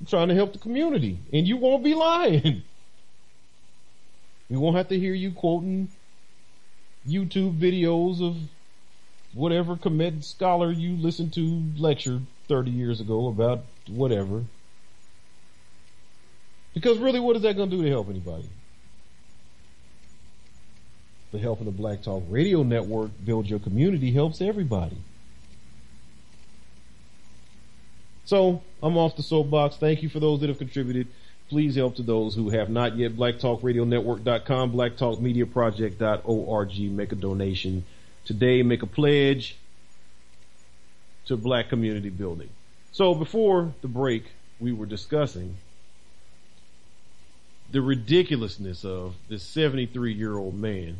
I'm trying to help the community and you won't be lying. We won't have to hear you quoting YouTube videos of whatever commit scholar you listened to lecture 30 years ago about whatever. Because really, what is that going to do to help anybody? The help of the Black Talk Radio Network build your community helps everybody. So, I'm off the soapbox. Thank you for those that have contributed. Please help to those who have not yet. BlackTalkRadioNetwork.com, BlackTalkMediaProject.org. Make a donation today. Make a pledge to Black community building. So before the break, we were discussing the ridiculousness of this 73 year old man,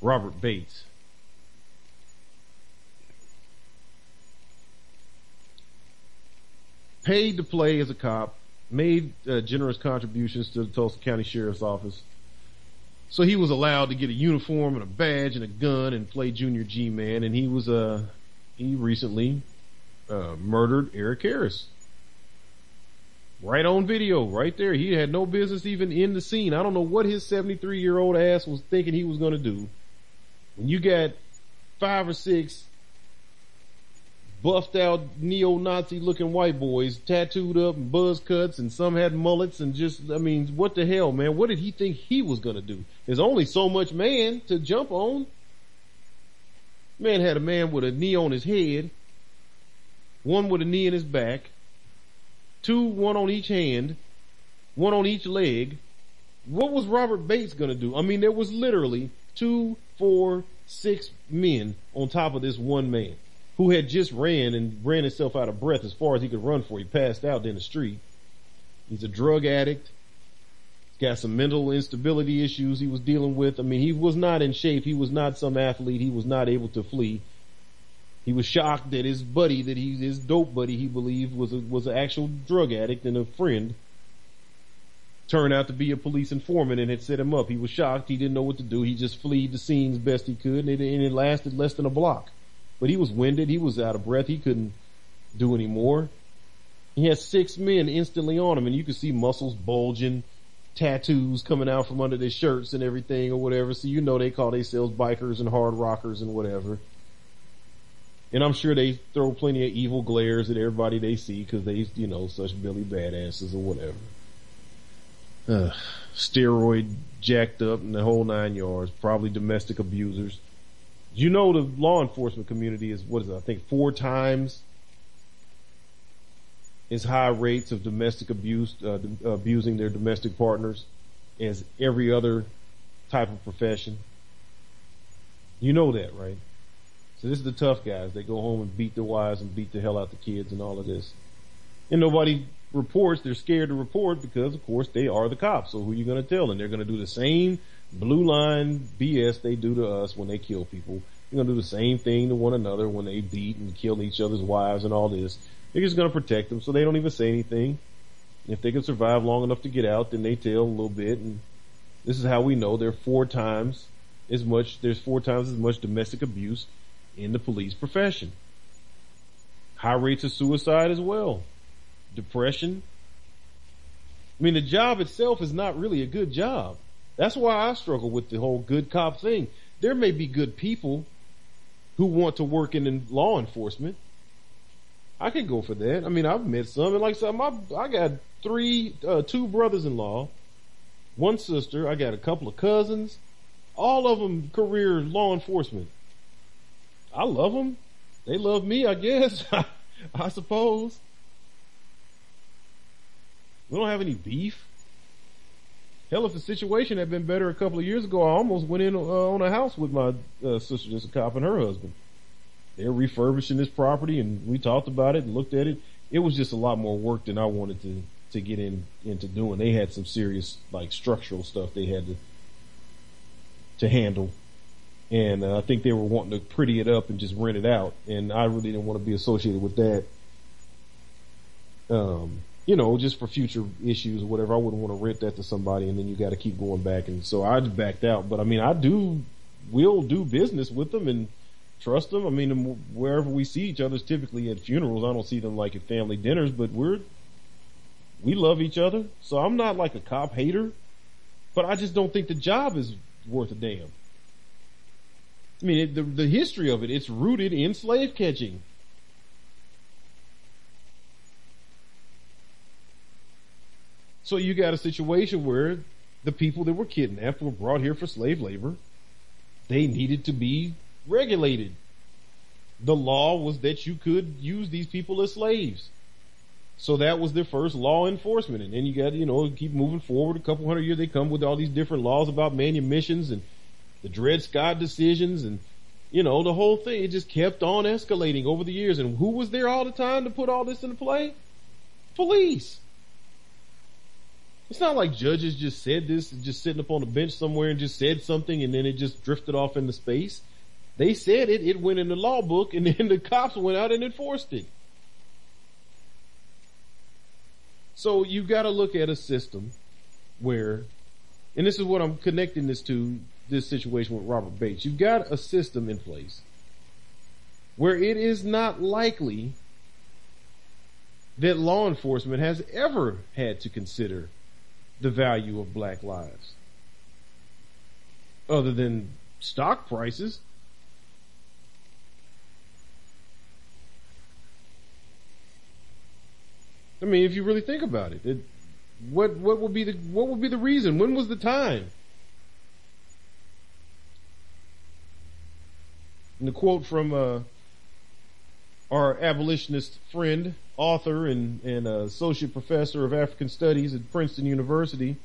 Robert Bates, paid to play as a cop, made uh, generous contributions to the Tulsa County Sheriff's Office. So he was allowed to get a uniform and a badge and a gun and play Junior G Man. And he was, uh, he recently, uh, murdered Eric Harris. Right on video, right there. He had no business even in the scene. I don't know what his 73 year old ass was thinking he was going to do. When you got five or six buffed out neo-Nazi looking white boys, tattooed up and buzz cuts, and some had mullets and just, I mean, what the hell, man? What did he think he was gonna do? There's only so much man to jump on. Man had a man with a knee on his head, one with a knee in his back, two, one on each hand, one on each leg. What was Robert Bates gonna do? I mean, there was literally two, four, six men on top of this one man who had just ran and ran himself out of breath as far as he could run for. He passed out in the street. He's a drug addict. He's got some mental instability issues he was dealing with. I mean, he was not in shape. He was not some athlete. He was not able to flee. He was shocked that his buddy, that he, his dope buddy, he believed was a, was an actual drug addict and a friend, turned out to be a police informant and had set him up. He was shocked. He didn't know what to do. He just fled the scenes best he could and it, and it lasted less than a block but he was winded. He was out of breath. He couldn't do any more. He had six men instantly on him and you could see muscles bulging, tattoos coming out from under their shirts and everything or whatever. So you know they call themselves bikers and hard rockers and whatever. And I'm sure they throw plenty of evil glares at everybody they see because they, you know, such Billy badasses or whatever. Uh, steroid jacked up in the whole nine yards, probably domestic abusers. You know, the law enforcement community is what is it? I think four times as high rates of domestic abuse, uh, abusing their domestic partners as every other type of profession. You know that, right? So this is the tough guys. They go home and beat their wives and beat the hell out the kids and all of this. And nobody reports. They're scared to report because, of course, they are the cops. So who are you going to tell? And they're going to do the same blue line BS they do to us when they kill people. They're gonna do the same thing to one another when they beat and kill each other's wives and all this. They're just gonna protect them so they don't even say anything. If they can survive long enough to get out, then they tell a little bit and this is how we know there are four times as much, there's four times as much domestic abuse in the police profession. High rates of suicide as well. Depression. I mean, the job itself is not really a good job. That's why I struggle with the whole good cop thing. There may be good people who want to work in law enforcement. I can go for that. I mean, I've met some, and like I said, my, I got three, uh, two brothers-in-law, one sister. I got a couple of cousins, all of them career law enforcement. I love them. They love me, I guess. I suppose. We don't have any beef. Hell, if the situation had been better a couple of years ago, I almost went in uh, on a house with my uh, sister, just a cop, and her husband. They're refurbishing this property, and we talked about it and looked at it. It was just a lot more work than I wanted to to get in into doing. They had some serious like structural stuff they had to to handle, and uh, I think they were wanting to pretty it up and just rent it out, and I really didn't want to be associated with that. Um, you know, just for future issues or whatever. I wouldn't want to rent that to somebody and then you got to keep going back. And so I just backed out. But I mean, I do, will do business with them and trust them. I mean, wherever we see each other is typically at funerals. I don't see them like at family dinners, but we're, we love each other. So I'm not like a cop hater, but I just don't think the job is worth a damn. I mean, it, the, the history of it, it's rooted in slave catching. So you got a situation where the people that were kidnapped were brought here for slave labor. They needed to be regulated. The law was that you could use these people as slaves. So that was their first law enforcement. And then you got, you know, keep moving forward a couple hundred years. They come with all these different laws about manumissions and the Dred Scott decisions and, you know, the whole thing. It just kept on escalating over the years. And who was there all the time to put all this into play? Police. It's not like judges just said this, just sitting up on a bench somewhere and just said something and then it just drifted off into space. They said it, it went in the law book and then the cops went out and enforced it. So you've got to look at a system where, and this is what I'm connecting this to this situation with Robert Bates. You've got a system in place where it is not likely that law enforcement has ever had to consider the value of black lives other than stock prices. I mean, if you really think about it, it what what would be the what would be the reason? When was the time? And the quote from uh, our abolitionist friend, author, and, and associate professor of African Studies at Princeton University,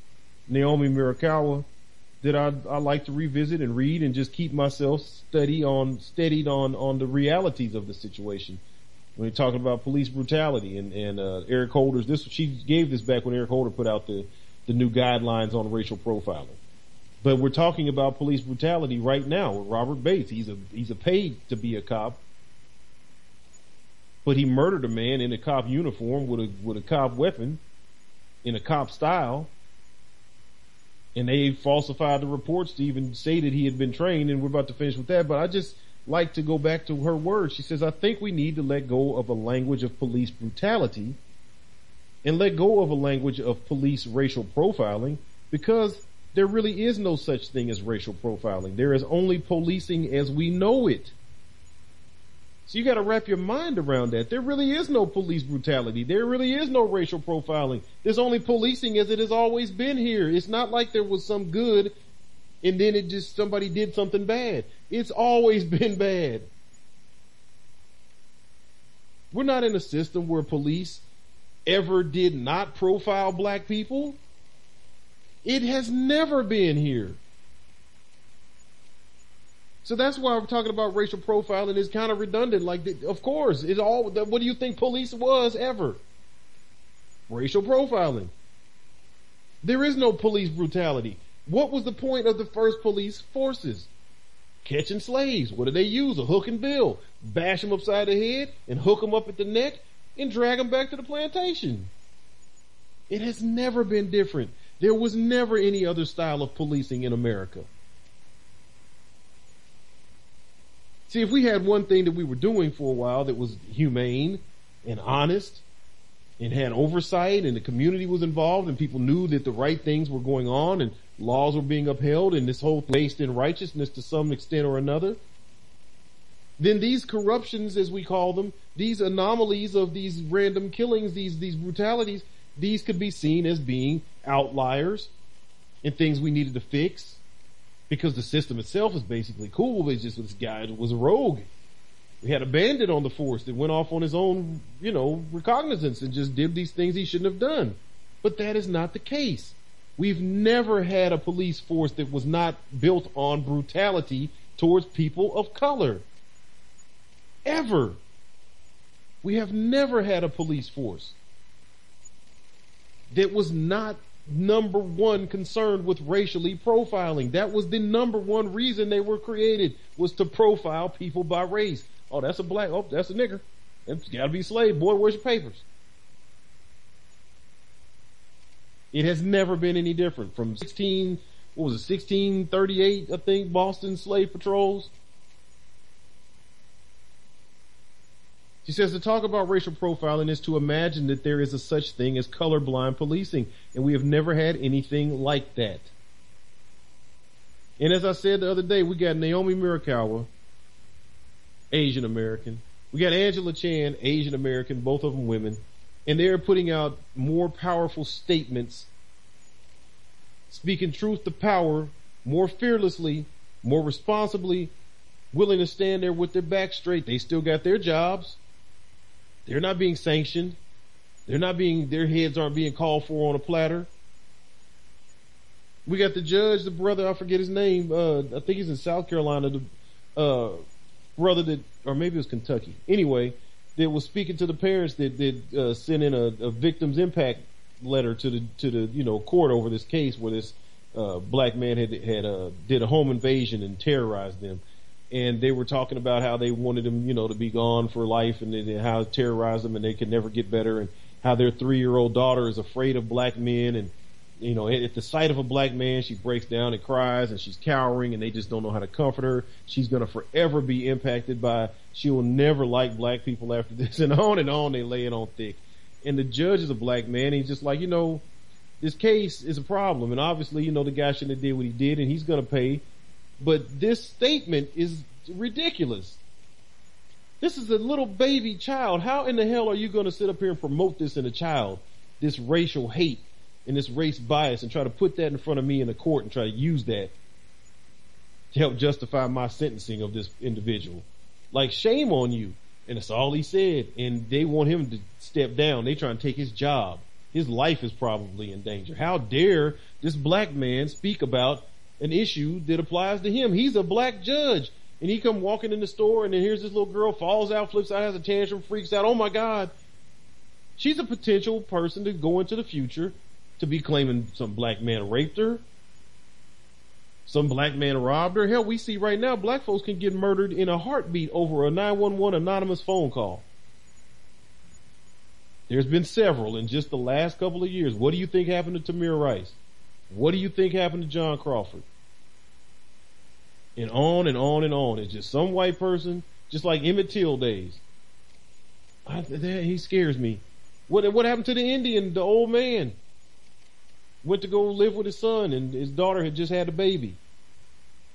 Naomi Murakawa, that I, I like to revisit and read and just keep myself steady on steadied on on the realities of the situation when you're talking about police brutality and, and uh, Eric Holder's this she gave this back when Eric Holder put out the the new guidelines on racial profiling. But we're talking about police brutality right now with Robert Bates. He's a he's a paid to be a cop. But he murdered a man in a cop uniform with a with a cop weapon in a cop style. And they falsified the reports to even say that he had been trained and we're about to finish with that. But I just like to go back to her words. She says, I think we need to let go of a language of police brutality and let go of a language of police racial profiling because there really is no such thing as racial profiling. There is only policing as we know it. So you gotta wrap your mind around that. There really is no police brutality. There really is no racial profiling. There's only policing as it has always been here. It's not like there was some good and then it just somebody did something bad. It's always been bad. We're not in a system where police ever did not profile black people. It has never been here. So that's why we're talking about racial profiling is kind of redundant. Like, of course, it's all, what do you think police was ever? Racial profiling. There is no police brutality. What was the point of the first police forces? Catching slaves. What did they use? A hook and bill. Bash them upside the head and hook them up at the neck and drag them back to the plantation. It has never been different. There was never any other style of policing in America. See, if we had one thing that we were doing for a while that was humane and honest and had oversight and the community was involved and people knew that the right things were going on and laws were being upheld and this whole based in righteousness to some extent or another, then these corruptions, as we call them, these anomalies of these random killings, these, these brutalities, these could be seen as being outliers and things we needed to fix because the system itself is basically cool. It's just this guy was a rogue. We had a bandit on the force that went off on his own, you know, recognizance and just did these things he shouldn't have done. But that is not the case. We've never had a police force that was not built on brutality towards people of color. Ever. We have never had a police force that was not number one concerned with racially profiling. That was the number one reason they were created was to profile people by race. Oh, that's a black, oh, that's a nigger. It's gotta be a slave. Boy, where's your papers? It has never been any different from 16, what was it, 1638, I think, Boston slave patrols. She says to talk about racial profiling is to imagine that there is a such thing as colorblind policing, and we have never had anything like that. And as I said the other day, we got Naomi Murakawa, Asian American. We got Angela Chan, Asian American, both of them women and they are putting out more powerful statements, speaking truth to power more fearlessly, more responsibly, willing to stand there with their back straight. They still got their jobs. They're not being sanctioned. They're not being, their heads aren't being called for on a platter. We got the judge, the brother, I forget his name, uh, I think he's in South Carolina, the, uh, brother that, or maybe it was Kentucky. Anyway, that was speaking to the parents that that uh, sent in a, a, victim's impact letter to the to the you know court over this case where this uh, black man had had uh, did a home invasion and terrorized them, and they were talking about how they wanted him you know to be gone for life and, how it terrorized them and they could never get better and how their three year old daughter is afraid of black men and you know, at the sight of a black man, she breaks down and cries and she's cowering and they just don't know how to comfort her. She's going to forever be impacted by, she will never like black people after this and on and on they lay it on thick. And the judge is a black man. he's just like, you know, this case is a problem. And obviously, you know, the guy shouldn't have did what he did and he's going to pay. But this statement is ridiculous. This is a little baby child. How in the hell are you going to sit up here and promote this in a child? This racial hate and this race bias and try to put that in front of me in the court and try to use that to help justify my sentencing of this individual. Like shame on you. And that's all he said. And they want him to step down. They try to take his job. His life is probably in danger. How dare this black man speak about an issue that applies to him? He's a black judge. And he come walking in the store and then here's this little girl falls out, flips out, has a tantrum, freaks out. Oh my God. She's a potential person to go into the future to be claiming some black man raped her. Some black man robbed her. Hell, we see right now black folks can get murdered in a heartbeat over a 911 anonymous phone call. There's been several in just the last couple of years. What do you think happened to Tamir Rice? What do you think happened to John Crawford? And on and on and on. It's just some white person, just like Emmett Till days. I, that, he scares me. What what happened to the Indian, the old man? went to go live with his son and his daughter had just had a baby.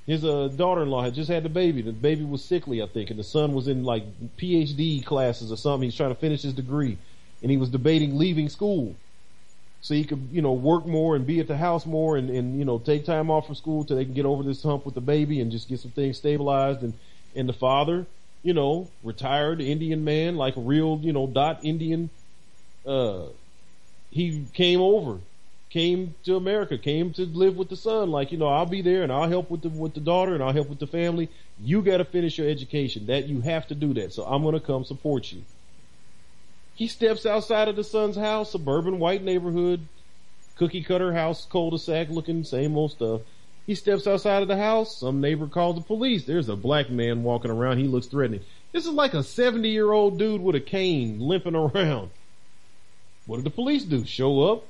His uh, daughter-in-law had just had the baby. The baby was sickly, I think, and the son was in like PhD classes or something. He's trying to finish his degree and he was debating leaving school so he could, you know, work more and be at the house more and, and, you know, take time off from school till they can get over this hump with the baby and just get some things stabilized. And, and the father, you know, retired Indian man, like a real, you know, dot Indian, uh, he came over came to America, came to live with the son. Like, you know, I'll be there and I'll help with the, with the daughter and I'll help with the family. You got to finish your education. That you have to do that. So I'm going to come support you. He steps outside of the son's house, suburban white neighborhood, cookie cutter house, cul-de-sac looking, same old stuff. He steps outside of the house. Some neighbor calls the police. There's a black man walking around. He looks threatening. This is like a 70 year old dude with a cane limping around. What did the police do? Show up,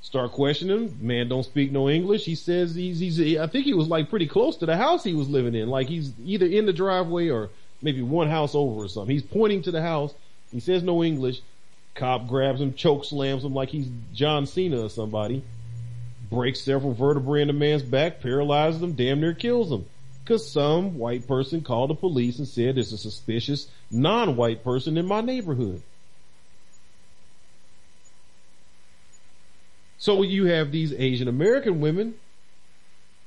Start questioning him. Man don't speak no English. He says he's, he's, I think he was like pretty close to the house he was living in. Like he's either in the driveway or maybe one house over or something. He's pointing to the house. He says no English. Cop grabs him, choke slams him like he's John Cena or somebody. Breaks several vertebrae in the man's back, paralyzes him, damn near kills him. Cause some white person called the police and said there's a suspicious non-white person in my neighborhood. So you have these Asian American women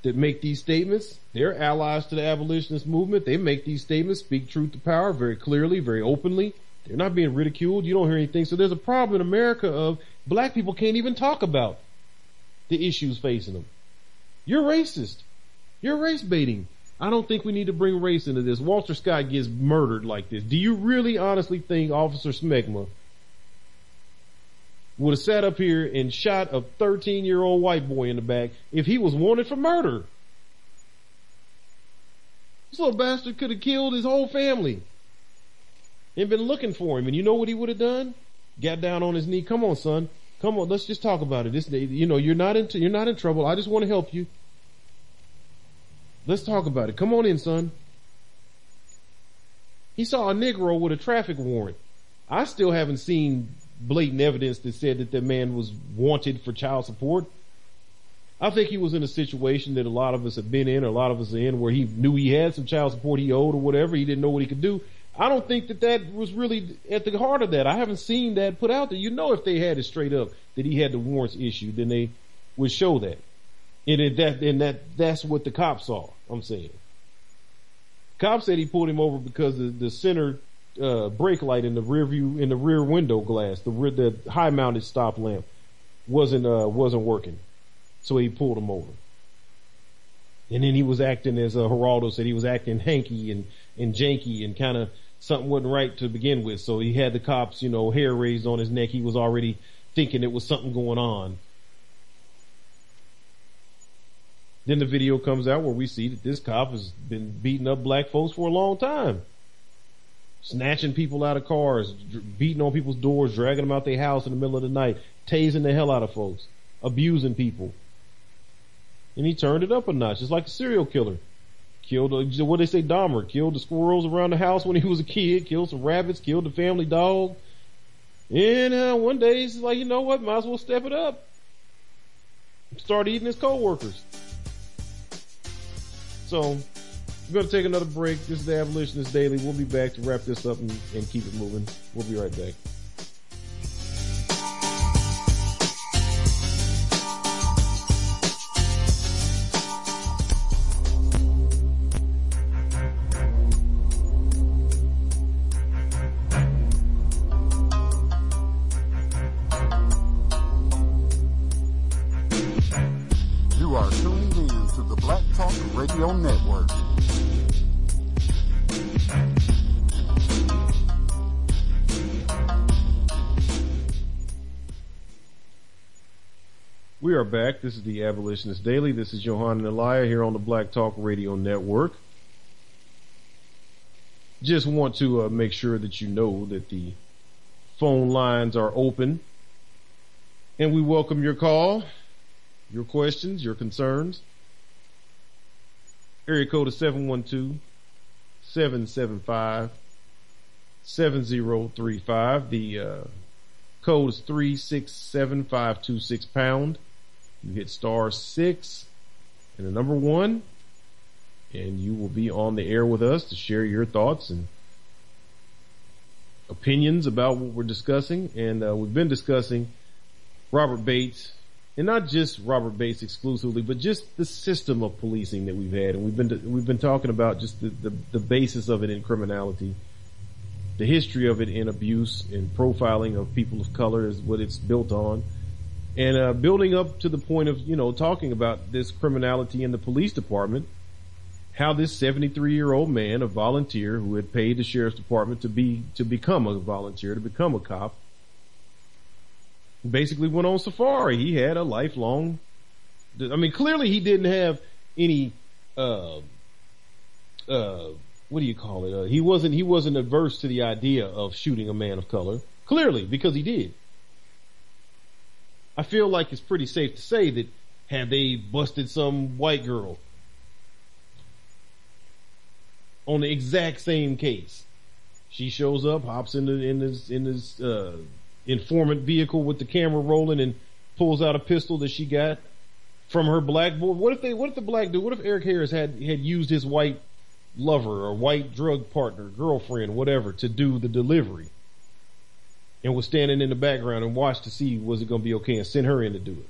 that make these statements. They're allies to the abolitionist movement. They make these statements, speak truth to power very clearly, very openly. They're not being ridiculed. You don't hear anything. So there's a problem in America of black people can't even talk about the issues facing them. You're racist. You're race baiting. I don't think we need to bring race into this. Walter Scott gets murdered like this. Do you really honestly think Officer Smegma would have sat up here and shot a 13 year old white boy in the back if he was wanted for murder. This little bastard could have killed his whole family and been looking for him. And you know what he would have done? Got down on his knee. Come on, son. Come on. Let's just talk about it. This, you know, you're not in, you're not in trouble. I just want to help you. Let's talk about it. Come on in, son. He saw a Negro with a traffic warrant. I still haven't seen blatant evidence that said that the man was wanted for child support. I think he was in a situation that a lot of us have been in, or a lot of us are in, where he knew he had some child support he owed or whatever. He didn't know what he could do. I don't think that that was really at the heart of that. I haven't seen that put out there. You know, if they had it straight up that he had the warrants issued, then they would show that. And that, and that, that's what the cops saw. I'm saying. Cops said he pulled him over because the, the center uh, brake light in the rear view in the rear window glass, the the high mounted stop lamp wasn't uh, wasn't working, so he pulled him over. And then he was acting as uh, Geraldo said he was acting hanky and and janky and kind of something wasn't right to begin with. So he had the cops, you know, hair raised on his neck. He was already thinking it was something going on. Then the video comes out where we see that this cop has been beating up black folks for a long time. snatching people out of cars, beating on people's doors, dragging them out their house in the middle of the night, tasing the hell out of folks, abusing people. And he turned it up a notch, just like a serial killer. Killed, what they say, Dahmer, killed the squirrels around the house when he was a kid, killed some rabbits, killed the family dog. And uh, one day he's like, you know what, might as well step it up. Start eating his co-workers. So, we're going to take another break. This is the Abolitionist Daily. We'll be back to wrap this up and, and keep it moving. We'll be right back. We are back. This is the Abolitionist Daily. This is Johan and Elia here on the Black Talk Radio Network. Just want to uh, make sure that you know that the phone lines are open and we welcome your call, your questions, your concerns. Area code is 712-775-7035. The uh, code is 367-526 pound. You hit star six and the number one, and you will be on the air with us to share your thoughts and opinions about what we're discussing. And uh, we've been discussing Robert Bates, and not just Robert Bates exclusively, but just the system of policing that we've had. And we've been we've been talking about just the, the, the basis of it in criminality, the history of it in abuse and profiling of people of color is what it's built on and uh, building up to the point of you know talking about this criminality in the police department how this 73 year old man a volunteer who had paid the sheriff's department to be to become a volunteer to become a cop basically went on safari. He had a lifelong i mean clearly he didn't have any uh uh what do you call it? Uh, he wasn't he wasn't averse to the idea of shooting a man of color. Clearly because he did. I feel like it's pretty safe to say that had they busted some white girl on the exact same case, she shows up, hops in the, in this, in this, uh, informant vehicle with the camera rolling and pulls out a pistol that she got from her black boy. What if they, what if the black dude, what if Eric Harris had, had used his white lover or white drug partner, girlfriend, whatever, to do the delivery? and was standing in the background and watched to see was it going to be okay and sent her in to do it.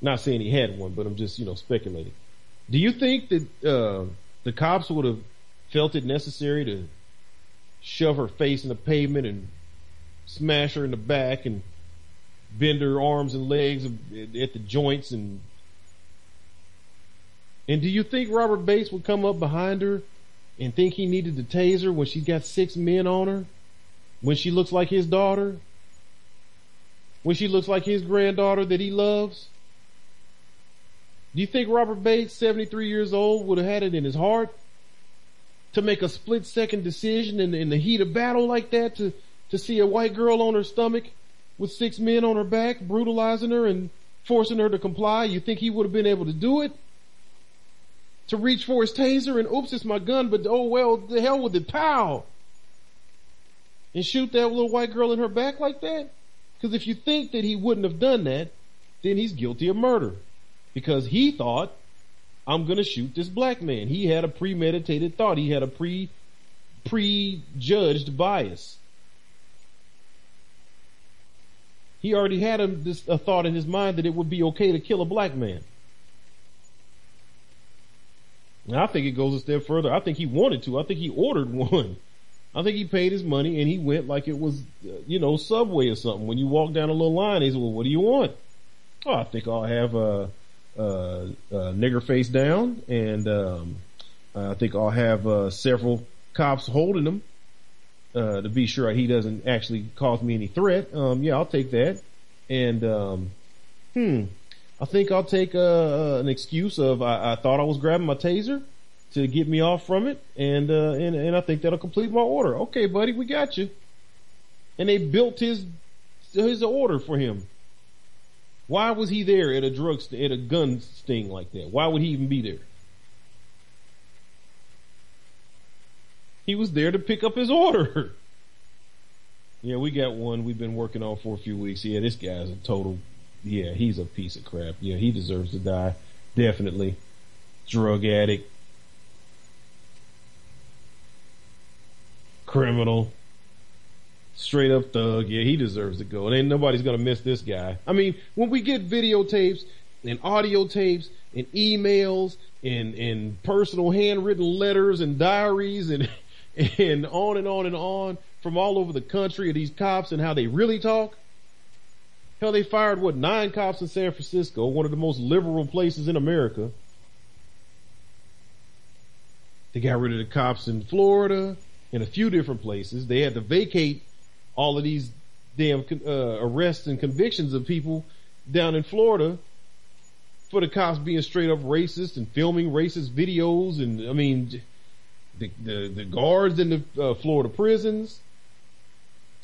Not saying he had one, but I'm just, you know, speculating. Do you think that, uh, the cops would have felt it necessary to shove her face in the pavement and smash her in the back and bend her arms and legs at the joints and and do you think Robert Bates would come up behind her and think he needed to tase her when she's got six men on her? when she looks like his daughter, when she looks like his granddaughter that he loves? Do you think Robert Bates, 73 years old, would have had it in his heart to make a split second decision in, in the heat of battle like that to, to see a white girl on her stomach with six men on her back, brutalizing her and forcing her to comply? You think he would have been able to do it? To reach for his taser and oops, it's my gun, but oh well, the hell with the pow and shoot that little white girl in her back like that? Because if you think that he wouldn't have done that, then he's guilty of murder. Because he thought, I'm gonna shoot this black man. He had a premeditated thought. He had a pre, prejudged bias. He already had a, this, a thought in his mind that it would be okay to kill a black man. And I think it goes a step further. I think he wanted to. I think he ordered one. I think he paid his money and he went like it was, uh, you know, Subway or something. When you walk down a little line, he said, well, what do you want? Oh, I think I'll have a, a, a nigger face down and, um, I think I'll have, uh, several cops holding him, uh, to be sure he doesn't actually cause me any threat. Um, yeah, I'll take that. And, um, hmm, I think I'll take, uh, an excuse of I, I thought I was grabbing my taser to get me off from it, and uh, and and I think that'll complete my order. Okay, buddy, we got you. And they built his his order for him. Why was he there at a drug st- at a gun sting like that? Why would he even be there? He was there to pick up his order. yeah, we got one we've been working on for a few weeks. Yeah, this guy's a total, yeah, he's a piece of crap. Yeah, he deserves to die. Definitely. Drug addict. Criminal. Straight up thug. Yeah, he deserves to go. And ain't nobody's gonna miss this guy. I mean, when we get videotapes and audio tapes and emails and, and personal handwritten letters and diaries and, and on and on and on from all over the country of these cops and how they really talk. Hell, they fired what nine cops in San Francisco, one of the most liberal places in America. They got rid of the cops in Florida in a few different places. They had to vacate all of these damn uh, arrests and convictions of people down in Florida for the cops being straight up racist and filming racist videos. And I mean, the, the, the guards in the uh, Florida prisons,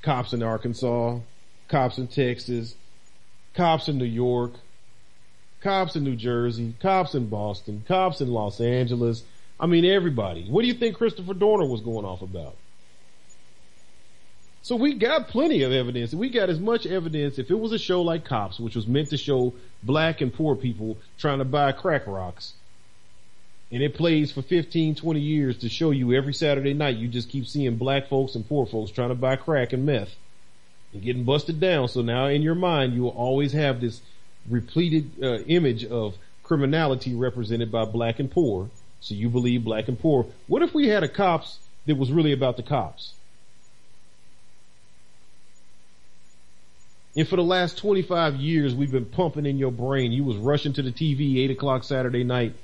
cops in Arkansas, cops in Texas, cops in New York, cops in New Jersey, cops in Boston, cops in Los Angeles. I mean, everybody. What do you think Christopher Dorner was going off about? So we got plenty of evidence. We got as much evidence if it was a show like Cops, which was meant to show black and poor people trying to buy crack rocks and it plays for 15, 20 years to show you every Saturday night. You just keep seeing black folks and poor folks trying to buy crack and meth and getting busted down. So now in your mind, you will always have this repleted uh, image of criminality represented by black and poor. So you believe black and poor. What if we had a cops that was really about the cops? And for the last 25 years, we've been pumping in your brain. You was rushing to the TV 8 o'clock Saturday night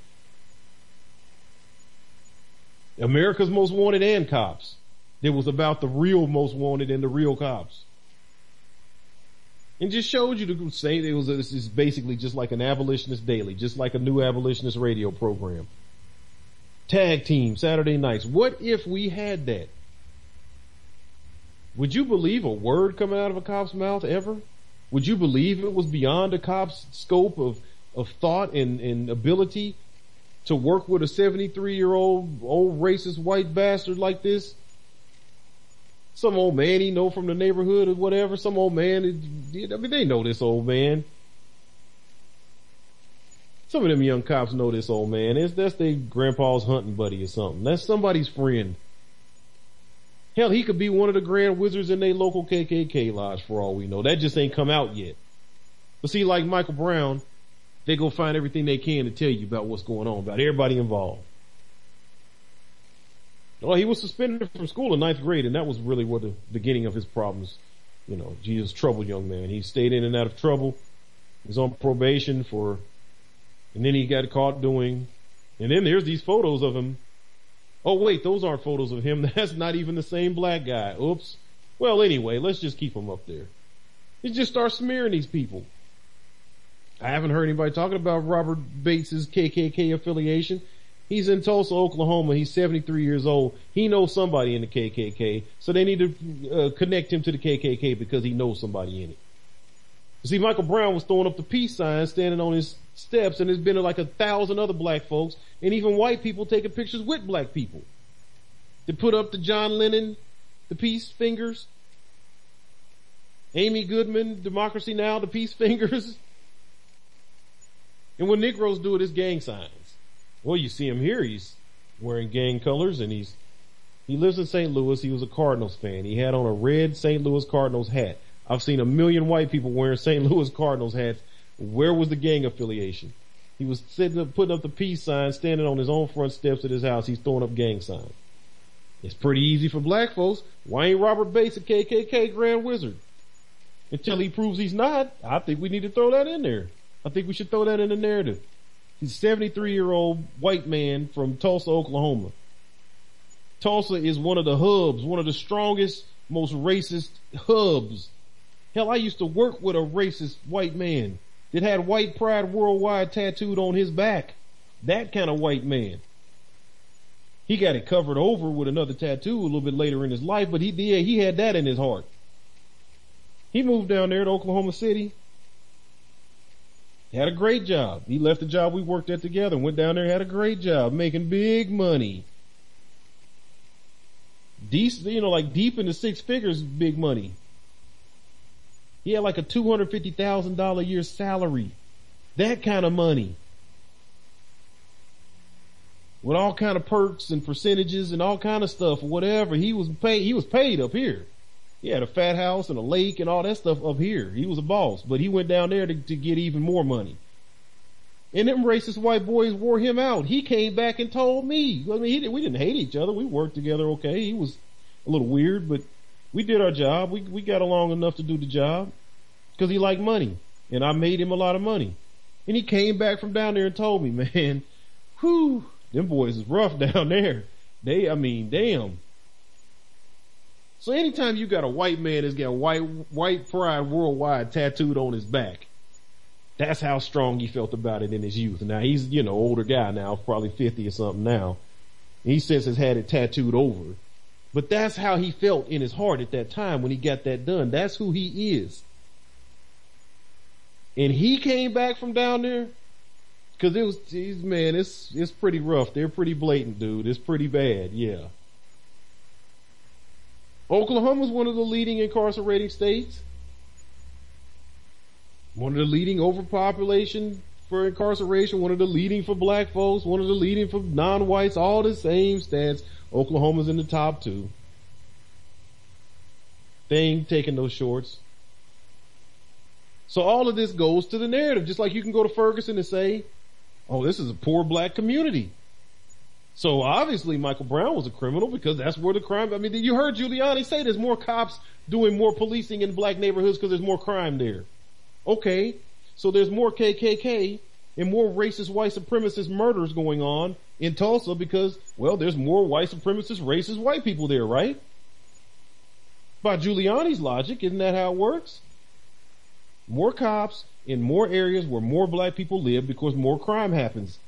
America's Most Wanted and Cops. It was about the real Most Wanted and the real cops. And just showed you to say it was this is basically just like an abolitionist daily, just like a new abolitionist radio program. Tag team Saturday nights. What if we had that? Would you believe a word coming out of a cop's mouth ever? Would you believe it was beyond a cop's scope of, of thought and, and ability to work with a 73 year old old racist white bastard like this? Some old man he know from the neighborhood or whatever. Some old man. I mean, they know this old man. Some of them young cops know this old man. It's, that's their grandpa's hunting buddy or something. That's somebody's friend. Hell, he could be one of the grand wizards in their local KKK lodge for all we know. That just ain't come out yet. But see, like Michael Brown, they go find everything they can to tell you about what's going on, about everybody involved. Well, he was suspended from school in ninth grade, and that was really what the beginning of his problems. You know, Jesus, troubled young man. He stayed in and out of trouble. He was on probation for, and then he got caught doing, and then there's these photos of him. Oh wait, those aren't photos of him. That's not even the same black guy. Oops. Well, anyway, let's just keep him up there. He just starts smearing these people. I haven't heard anybody talking about Robert Bates's KKK affiliation. He's in Tulsa, Oklahoma. He's 73 years old. He knows somebody in the KKK, so they need to uh, connect him to the KKK because he knows somebody in it. See, Michael Brown was throwing up the peace sign, standing on his steps, and there's been like a thousand other black folks, and even white people taking pictures with black people. They put up the John Lennon, the peace fingers. Amy Goodman, Democracy Now, the peace fingers. And when Negroes do it, it's gang signs. Well, you see him here. He's wearing gang colors and he's, he lives in St. Louis. He was a Cardinals fan. He had on a red St. Louis Cardinals hat. I've seen a million white people wearing St. Louis Cardinals hats. Where was the gang affiliation? He was sitting up, putting up the peace sign, standing on his own front steps at his house. He's throwing up gang signs. It's pretty easy for black folks. Why ain't Robert Bates a KKK Grand Wizard? Until he proves he's not, I think we need to throw that in there. I think we should throw that in the narrative. He's a 73 year old white man from Tulsa, Oklahoma. Tulsa is one of the hubs, one of the strongest, most racist hubs. Hell, I used to work with a racist white man that had white pride worldwide tattooed on his back. That kind of white man. He got it covered over with another tattoo a little bit later in his life, but he yeah, he had that in his heart. He moved down there to Oklahoma City. Had a great job. He left the job we worked at together, went down there, had a great job, making big money. Decent, you know, like deep into six figures, big money. He had like a $250,000 a year salary. That kind of money. With all kind of perks and percentages and all kind of stuff whatever. He was paid, he was paid up here. He had a fat house and a lake and all that stuff up here. He was a boss, but he went down there to, to get even more money. And them racist white boys wore him out. He came back and told me. I mean, he, we didn't hate each other. We worked together okay. He was a little weird, but we did our job. We we got along enough to do the job because he liked money, and I made him a lot of money. And he came back from down there and told me, man, whew, them boys is rough down there. They, I mean, damn. So anytime you got a white man that's got white white pride worldwide tattooed on his back, that's how strong he felt about it in his youth. Now he's, you know, older guy now, probably 50 or something now. He since has had it tattooed over. But that's how he felt in his heart at that time when he got that done. That's who he is. And he came back from down there because it was, geez, man, it's it's pretty rough. They're pretty blatant, dude. It's pretty bad, yeah. Oklahoma's one of the leading incarcerating states. One of the leading overpopulation for incarceration, one of the leading for black folks, one of the leading for non-whites, all the same stats. Oklahoma's in the top two. They ain't taking those shorts. So all of this goes to the narrative, just like you can go to Ferguson and say, oh, this is a poor black community. So obviously Michael Brown was a criminal because that's where the crime, I mean, you heard Giuliani say there's more cops doing more policing in black neighborhoods because there's more crime there. Okay. So there's more KKK and more racist white supremacist murders going on in Tulsa because, well, there's more white supremacist racist white people there, right? By Giuliani's logic, isn't that how it works? More cops in more areas where more black people live because more crime happens.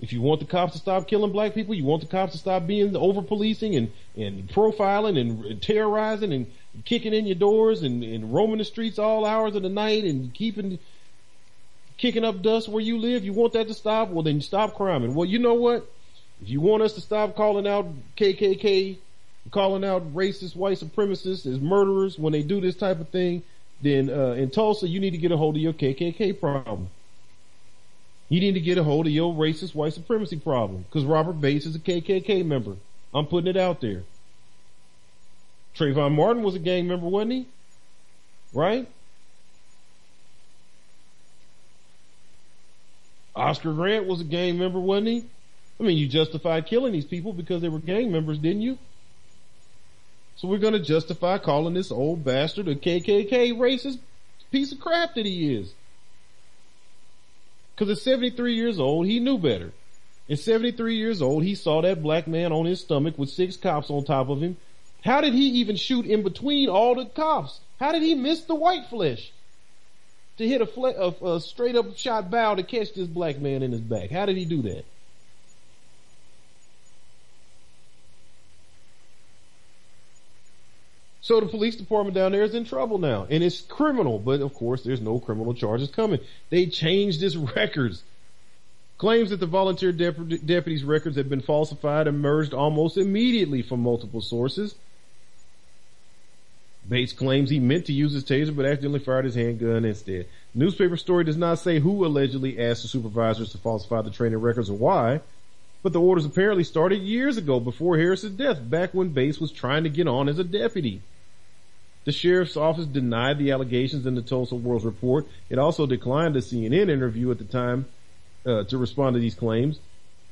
If you want the cops to stop killing black people, you want the cops to stop being over policing and, and profiling and, terrorizing and kicking in your doors and, and roaming the streets all hours of the night and keeping kicking up dust where you live, you want that to stop, well then stop crime. well, you know what? If you want us to stop calling out KKK, calling out racist white supremacists as murderers when they do this type of thing, then uh, in Tulsa you need to get a hold of your KKK problem. You need to get a hold of your racist white supremacy problem because Robert Bates is a KKK member. I'm putting it out there. Trayvon Martin was a gang member, wasn't he? Right? Oscar Grant was a gang member, wasn't he? I mean, you justified killing these people because they were gang members, didn't you? So we're gonna justify calling this old bastard a KKK racist piece of crap that he is. Cause at 73 years old, he knew better. At 73 years old, he saw that black man on his stomach with six cops on top of him. How did he even shoot in between all the cops? How did he miss the white flesh? to hit a, fl- a, a straight up shot bow to catch this black man in his back. How did he do that? So the police department down there is in trouble now, and it's criminal. But of course, there's no criminal charges coming. They changed his records. Claims that the volunteer dep- deputies' records had been falsified emerged almost immediately from multiple sources. Bates claims he meant to use his taser but accidentally fired his handgun instead. Newspaper story does not say who allegedly asked the supervisors to falsify the training records or why, but the orders apparently started years ago before Harris's death, back when Bates was trying to get on as a deputy. The sheriff's office denied the allegations in the Tulsa World's report. It also declined a CNN interview at the time uh, to respond to these claims.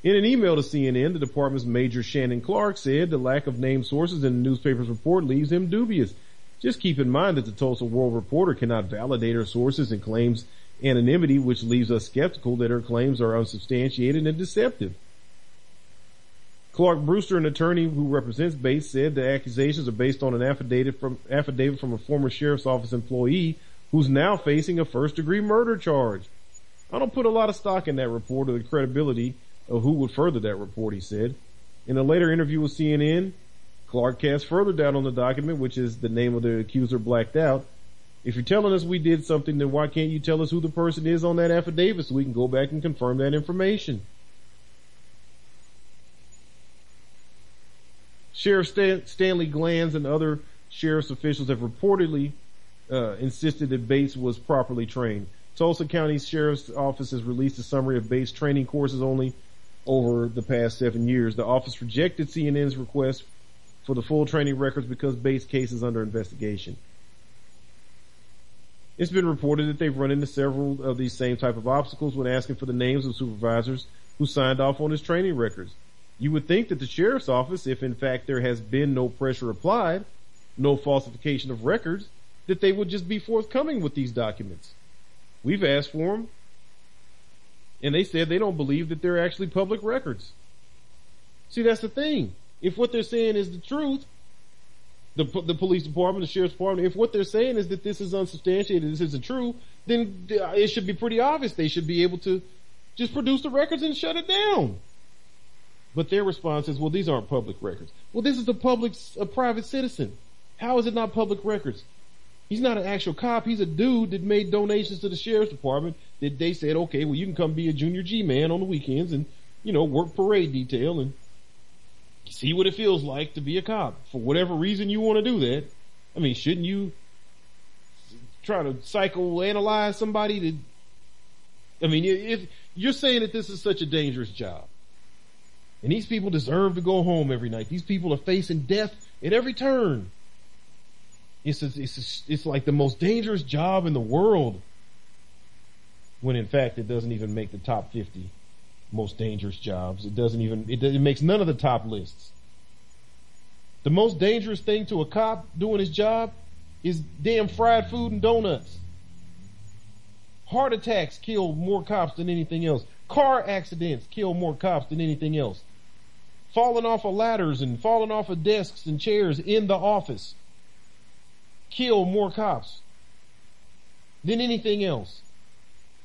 In an email to CNN, the department's Major Shannon Clark said the lack of named sources in the newspaper's report leaves him dubious. Just keep in mind that the Tulsa World Reporter cannot validate her sources and claims anonymity, which leaves us skeptical that her claims are unsubstantiated and deceptive. Clark Brewster, an attorney who represents Bates, said the accusations are based on an affidavit from, affidavit from a former sheriff's office employee who's now facing a first degree murder charge. I don't put a lot of stock in that report or the credibility of who would further that report, he said. In a later interview with CNN, Clark cast further doubt on the document, which is the name of the accuser blacked out. If you're telling us we did something, then why can't you tell us who the person is on that affidavit so we can go back and confirm that information? Sheriff Stan- Stanley Glanz and other sheriff's officials have reportedly uh, insisted that Bates was properly trained. Tulsa County Sheriff's Office has released a summary of Bates training courses only over the past seven years. The office rejected CNN's request for the full training records because Bates' case is under investigation. It's been reported that they've run into several of these same type of obstacles when asking for the names of supervisors who signed off on his training records. You would think that the sheriff's office, if in fact there has been no pressure applied, no falsification of records, that they would just be forthcoming with these documents. We've asked for them, and they said they don't believe that they're actually public records. See, that's the thing if what they're saying is the truth, the the police department, the sheriff's department, if what they're saying is that this is unsubstantiated, this isn't true, then it should be pretty obvious. They should be able to just produce the records and shut it down. But their response is, well, these aren't public records. Well, this is a public, a private citizen. How is it not public records? He's not an actual cop. He's a dude that made donations to the sheriff's department that they said, okay, well, you can come be a junior G man on the weekends and, you know, work parade detail and see what it feels like to be a cop. For whatever reason you want to do that. I mean, shouldn't you try to psychoanalyze somebody to, I mean, if you're saying that this is such a dangerous job and these people deserve to go home every night, these people are facing death at every turn. It's, a, it's, a, it's like the most dangerous job in the world when in fact it doesn't even make the top 50 most dangerous jobs. It doesn't even, it, it makes none of the top lists. The most dangerous thing to a cop doing his job is damn fried food and donuts. Heart attacks kill more cops than anything else. Car accidents kill more cops than anything else. Falling off of ladders and falling off of desks and chairs in the office kill more cops than anything else.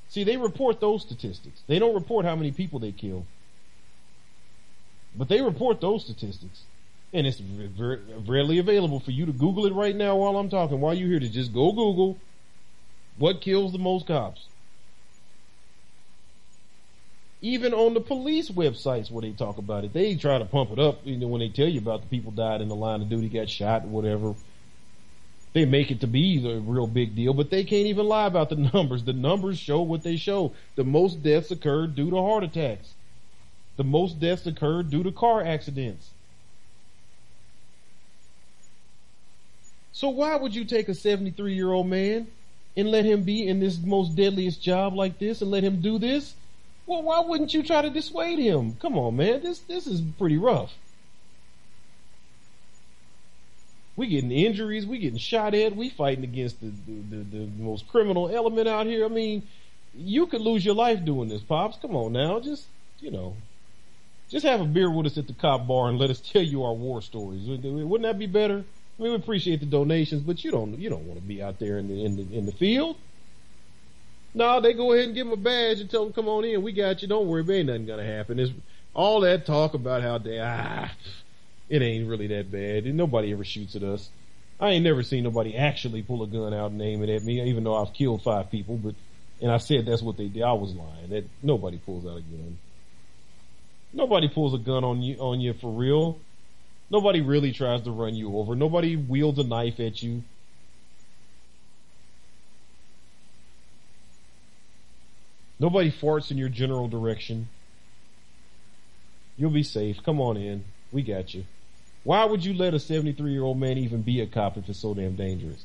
See, they report those statistics. They don't report how many people they kill. But they report those statistics. And it's readily available for you to Google it right now while I'm talking. While you're here to just go Google what kills the most cops. Even on the police websites where they talk about it, they try to pump it up. You know, when they tell you about the people died in the line of duty, got shot, whatever they make it to be the real big deal, but they can't even lie about the numbers. The numbers show what they show. The most deaths occurred due to heart attacks. The most deaths occurred due to car accidents. So why would you take a 73 year old man and let him be in this most deadliest job like this and let him do this? Well, why wouldn't you try to dissuade him? Come on, man. This, this is pretty rough. We getting injuries. We getting shot at. We fighting against the, the, the, the most criminal element out here. I mean, you could lose your life doing this, pops. Come on now, just you know, just have a beer with us at the cop bar and let us tell you our war stories. Wouldn't that be better? I mean, we appreciate the donations, but you don't you don't want to be out there in the in the in the field. No, they go ahead and give them a badge and tell them, "Come on in, we got you. Don't worry, ain't nothing gonna happen." There's all that talk about how they ah it ain't really that bad. And nobody ever shoots at us. I ain't never seen nobody actually pull a gun out and aim it at me, even though I've killed five people. But and I said that's what they did. I was lying. That nobody pulls out a gun. Nobody pulls a gun on you on you for real. Nobody really tries to run you over. Nobody wields a knife at you. Nobody farts in your general direction. You'll be safe. Come on in. We got you. Why would you let a 73 year old man even be a cop if it's so damn dangerous?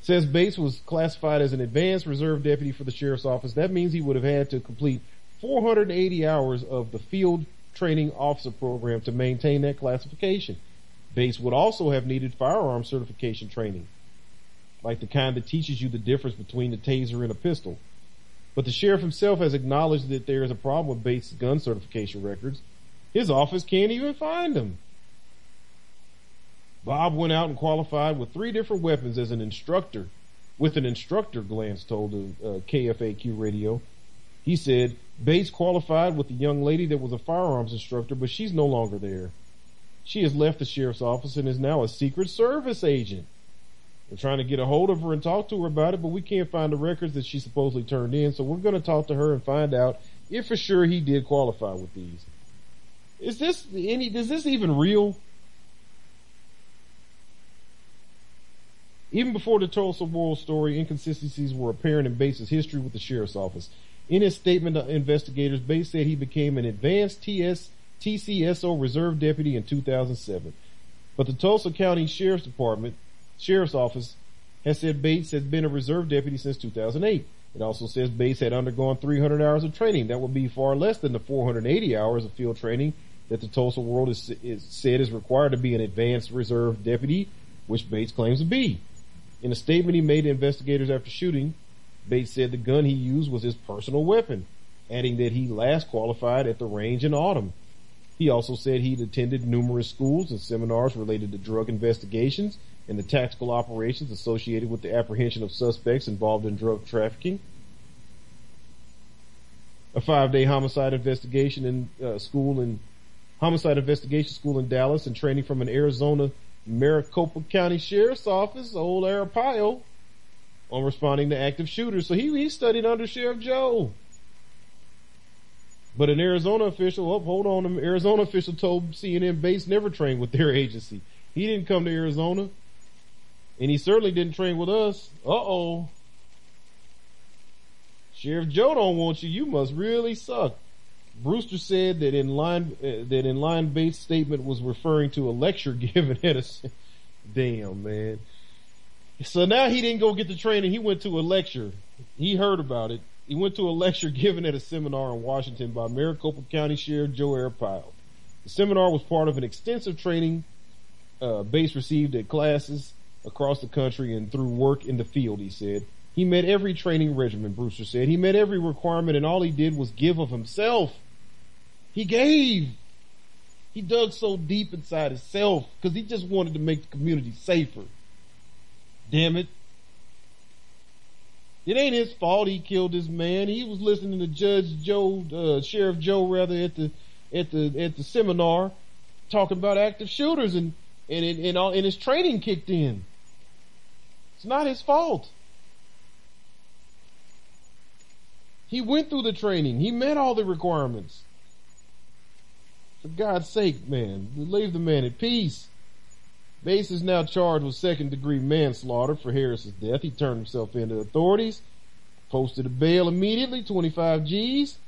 Says Bates was classified as an advanced reserve deputy for the sheriff's office. That means he would have had to complete 480 hours of the field training officer program to maintain that classification. Bates would also have needed firearm certification training, like the kind that teaches you the difference between a taser and a pistol. But the sheriff himself has acknowledged that there is a problem with Bates' gun certification records his office can't even find them. Bob went out and qualified with three different weapons as an instructor. With an instructor, Glanz told uh, KFAQ radio. He said, Bates qualified with the young lady that was a firearms instructor, but she's no longer there. She has left the sheriff's office and is now a Secret Service agent. We're trying to get a hold of her and talk to her about it, but we can't find the records that she supposedly turned in. So we're going to talk to her and find out if for sure he did qualify with these. Is this any, is this even real? Even before the Tulsa World story, inconsistencies were apparent in Bates' history with the sheriff's office. In his statement to investigators, Bates said he became an advanced TS, TCSO reserve deputy in 2007. But the Tulsa County Sheriff's Department Sheriff's Office has said Bates has been a reserve deputy since 2008. It also says Bates had undergone 300 hours of training. That would be far less than the 480 hours of field training that the Tulsa World is, is said is required to be an advanced reserve deputy, which Bates claims to be. In a statement he made to investigators after shooting, Bates said the gun he used was his personal weapon, adding that he last qualified at the range in autumn. He also said he'd attended numerous schools and seminars related to drug investigations and the tactical operations associated with the apprehension of suspects involved in drug trafficking. A five-day homicide investigation in uh, school in homicide investigation school in Dallas and training from an Arizona Maricopa County Sheriff's Office, old Arpaio, on responding to active shooters. So he, he studied under Sheriff Joe. But an Arizona official, oh, hold on, an Arizona official told CNN Bates never trained with their agency. He didn't come to Arizona. And he certainly didn't train with us. Uh-oh. Sheriff Joe don't want you. You must really suck. Brewster said that in line uh, that in line Bates statement was referring to a lecture given at a damn man. So now he didn't go get the training. He went to a lecture. He heard about it. He went to a lecture given at a seminar in Washington by Maricopa County Sheriff Joe Arpaio. The seminar was part of an extensive training uh, received at classes across the country and through work in the field, he said. He met every training regimen, Brewster said. He met every requirement and all he did was give of himself. He gave. He dug so deep inside himself because he just wanted to make the community safer. Damn it. It ain't his fault he killed this man. He was listening to Judge Joe, uh, Sheriff Joe rather at the, at the, at the seminar talking about active shooters and, and, and, and, all, and his training kicked in. It's not his fault. He went through the training. He met all the requirements. For God's sake, man, leave the man at peace. Bates is now charged with second degree manslaughter for Harris's death. He turned himself in to authorities, posted a bail immediately, 25 G's.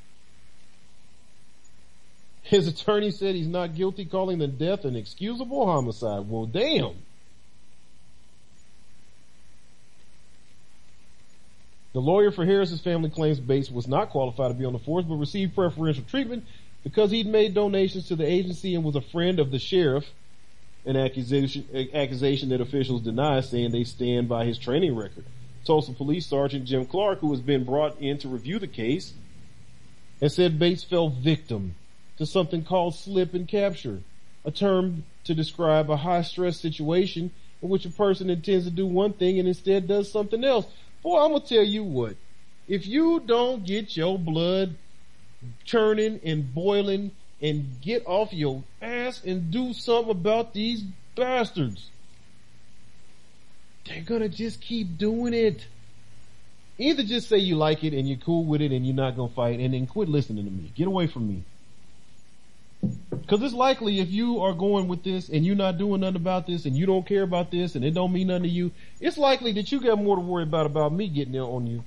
His attorney said he's not guilty, calling the death an excusable homicide. Well, damn. The lawyer for Harris's family claims Bates was not qualified to be on the force, but received preferential treatment because he'd made donations to the agency and was a friend of the sheriff. An accusation, accusation that officials deny, saying they stand by his training record. Tulsa Police Sergeant Jim Clark, who has been brought in to review the case, has said Bates fell victim to something called slip and capture, a term to describe a high stress situation in which a person intends to do one thing and instead does something else. Boy, I'm gonna tell you what. If you don't get your blood churning and boiling and get off your ass and do something about these bastards, they're gonna just keep doing it. Either just say you like it and you're cool with it and you're not gonna fight and then quit listening to me. Get away from me. Cause it's likely if you are going with this and you're not doing nothing about this and you don't care about this and it don't mean nothing to you, it's likely that you got more to worry about about me getting there on you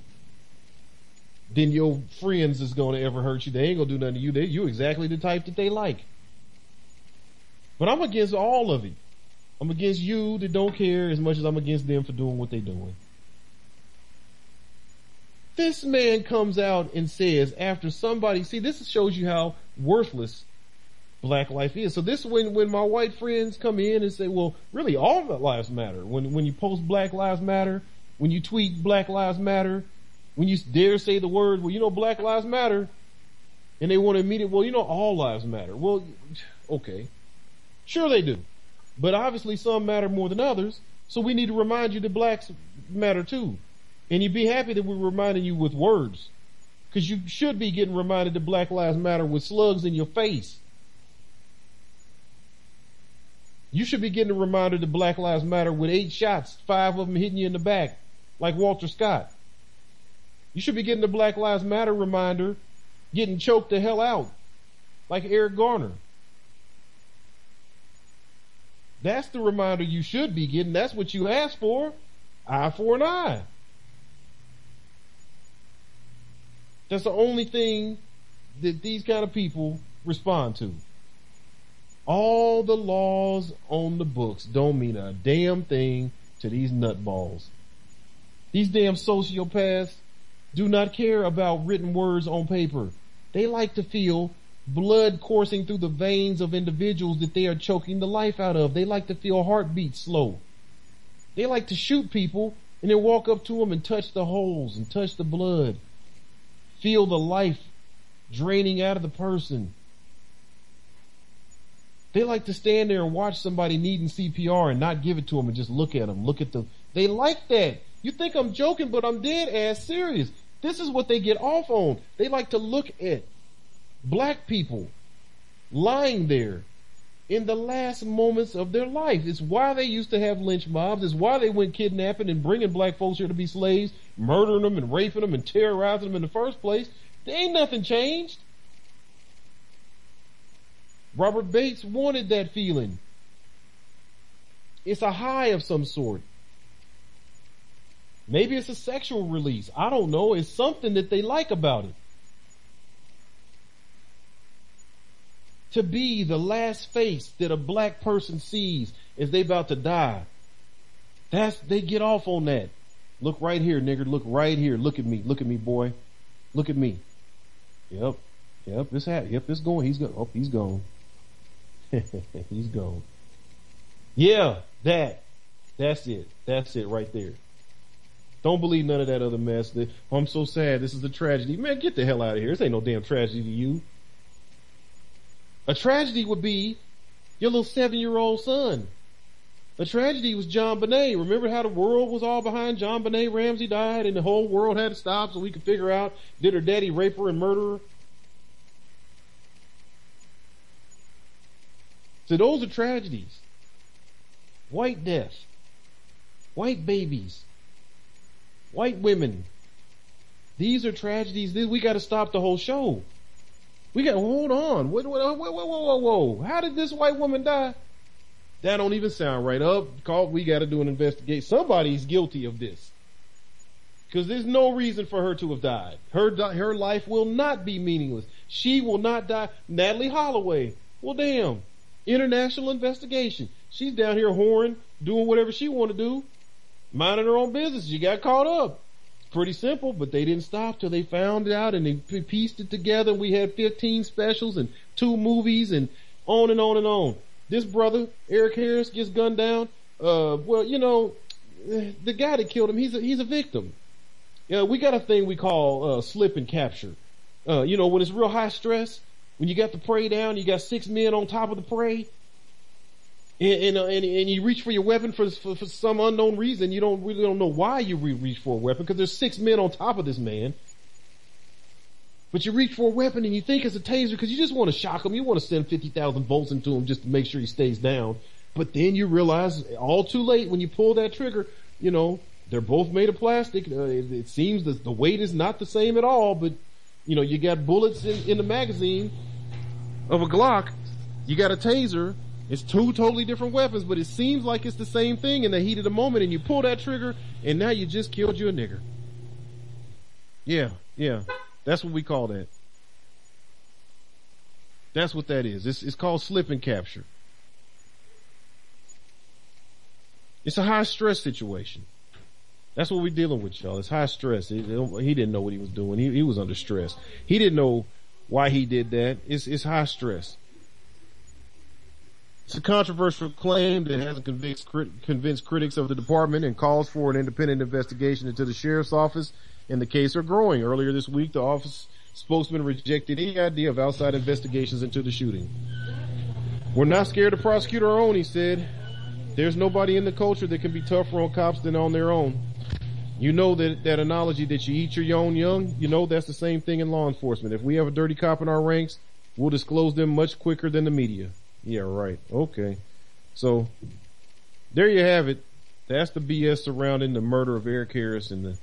than your friends is going to ever hurt you. They ain't gonna do nothing to you. They, you exactly the type that they like. But I'm against all of it. I'm against you that don't care as much as I'm against them for doing what they're doing. This man comes out and says after somebody, see this shows you how worthless black life is. So this when when my white friends come in and say, well, really all lives matter. When when you post Black Lives Matter, when you tweet Black Lives Matter, when you dare say the word, well, you know, Black Lives Matter, and they want to it, well, you know, all lives matter. Well, okay, sure they do, but obviously some matter more than others. So we need to remind you that blacks matter too, and you'd be happy that we're reminding you with words Cause you should be getting reminded that Black Lives Matter with slugs in your face. You should be getting a reminder that Black Lives Matter with eight shots, five of them hitting you in the back, like Walter Scott. You should be getting the Black Lives Matter reminder, getting choked the hell out, like Eric Garner. That's the reminder you should be getting. That's what you asked for. Eye for an eye. That's the only thing that these kind of people respond to. All the laws on the books don't mean a damn thing to these nutballs. These damn sociopaths do not care about written words on paper. They like to feel blood coursing through the veins of individuals that they are choking the life out of. They like to feel heartbeats slow. They like to shoot people and then walk up to them and touch the holes and touch the blood. Feel the life draining out of the person. They like to stand there and watch somebody needing CPR and not give it to them and just look at them. Look at them. they like that. You think I'm joking, but I'm dead ass serious. This is what they get off on. They like to look at black people lying there in the last moments of their life. It's why they used to have lynch mobs. It's why they went kidnapping and bringing black folks here to be slaves, murdering them and raping them and terrorizing them in the first place. There ain't nothing changed. Robert Bates wanted that feeling. It's a high of some sort. Maybe it's a sexual release. I don't know. It's something that they like about it. To be the last face that a black person sees as they about to die. That's, they get off on that. Look right here, nigger. Look right here. Look at me. Look at me, boy. Look at me. Yep. Yep. This hat. Yep. It's going. He's going. Oh, he's gone. he's gone. Yeah. That. That's it. That's it right there. Don't believe none of that other mess. oh, I'm so sad. This is a tragedy. Man, get the hell out of here. This ain't no damn tragedy to you. A tragedy would be your little seven year old son. A tragedy was JonBenét. Remember how the world was all behind JonBenét Ramsey died and the whole world had to stop so we could figure out did her daddy rape her and murder her? So those are tragedies. White death. White babies. White women. These are tragedies. We gotta stop the whole show. We got, hold on. Whoa, whoa, whoa, whoa, whoa. How did this white woman die? That don't even sound right. Up, call, we gotta do an investigation. Somebody's guilty of this. Cause there's no reason for her to have died. Her, her life will not be meaningless. She will not die. Natalee Holloway. Well damn. International investigation. She's down here whoring, doing whatever she want to do, minding her own business. She got caught up pretty simple, but they didn't stop till they found it out and they pieced it together. We had 15 specials and two movies and on and on and on. This brother, Eric Harris, gets gunned down. Uh, well, you know, the guy that killed him, he's a, he's a victim. Yeah, we got a thing we call, uh, slip and capture. Uh, you know, when it's real high stress, when you got the prey down, you got six men on top of the prey, and and, uh, and, and, you reach for your weapon for, for, for some unknown reason. You don't really don't know why you re- reach for a weapon because there's six men on top of this man. But you reach for a weapon and you think it's a taser because you just want to shock him. You want to send 50,000 volts into him just to make sure he stays down. But then you realize all too late when you pull that trigger, you know, they're both made of plastic. Uh, it, it, seems that the weight is not the same at all, but you know, you got bullets in, in the magazine of a Glock. You got a taser it's two totally different weapons, but it seems like it's the same thing in the heat of the moment and you pull that trigger and now you just killed you a nigger. Yeah, yeah. That's what we call that. That's what that is. It's, it's called slip and capture. It's a high stress situation. That's what we're dealing with, y'all. It's high stress. He, he didn't know what he was doing. He, he was under stress. He didn't know why he did that. It's, it's high stress. It's a controversial claim that hasn't convinced, convinced critics of the department and calls for an independent investigation into the sheriff's office and the case are growing. Earlier this week, the office spokesman rejected any idea of outside investigations into the shooting. We're not scared to prosecute our own, he said. There's nobody in the culture that can be tougher on cops than on their own. You know that, that analogy that you eat your own young, you know that's the same thing in law enforcement. If we have a dirty cop in our ranks, we'll disclose them much quicker than the media. Yeah, right. Okay. So, there you have it. That's the BS surrounding the murder of Eric Harris and the,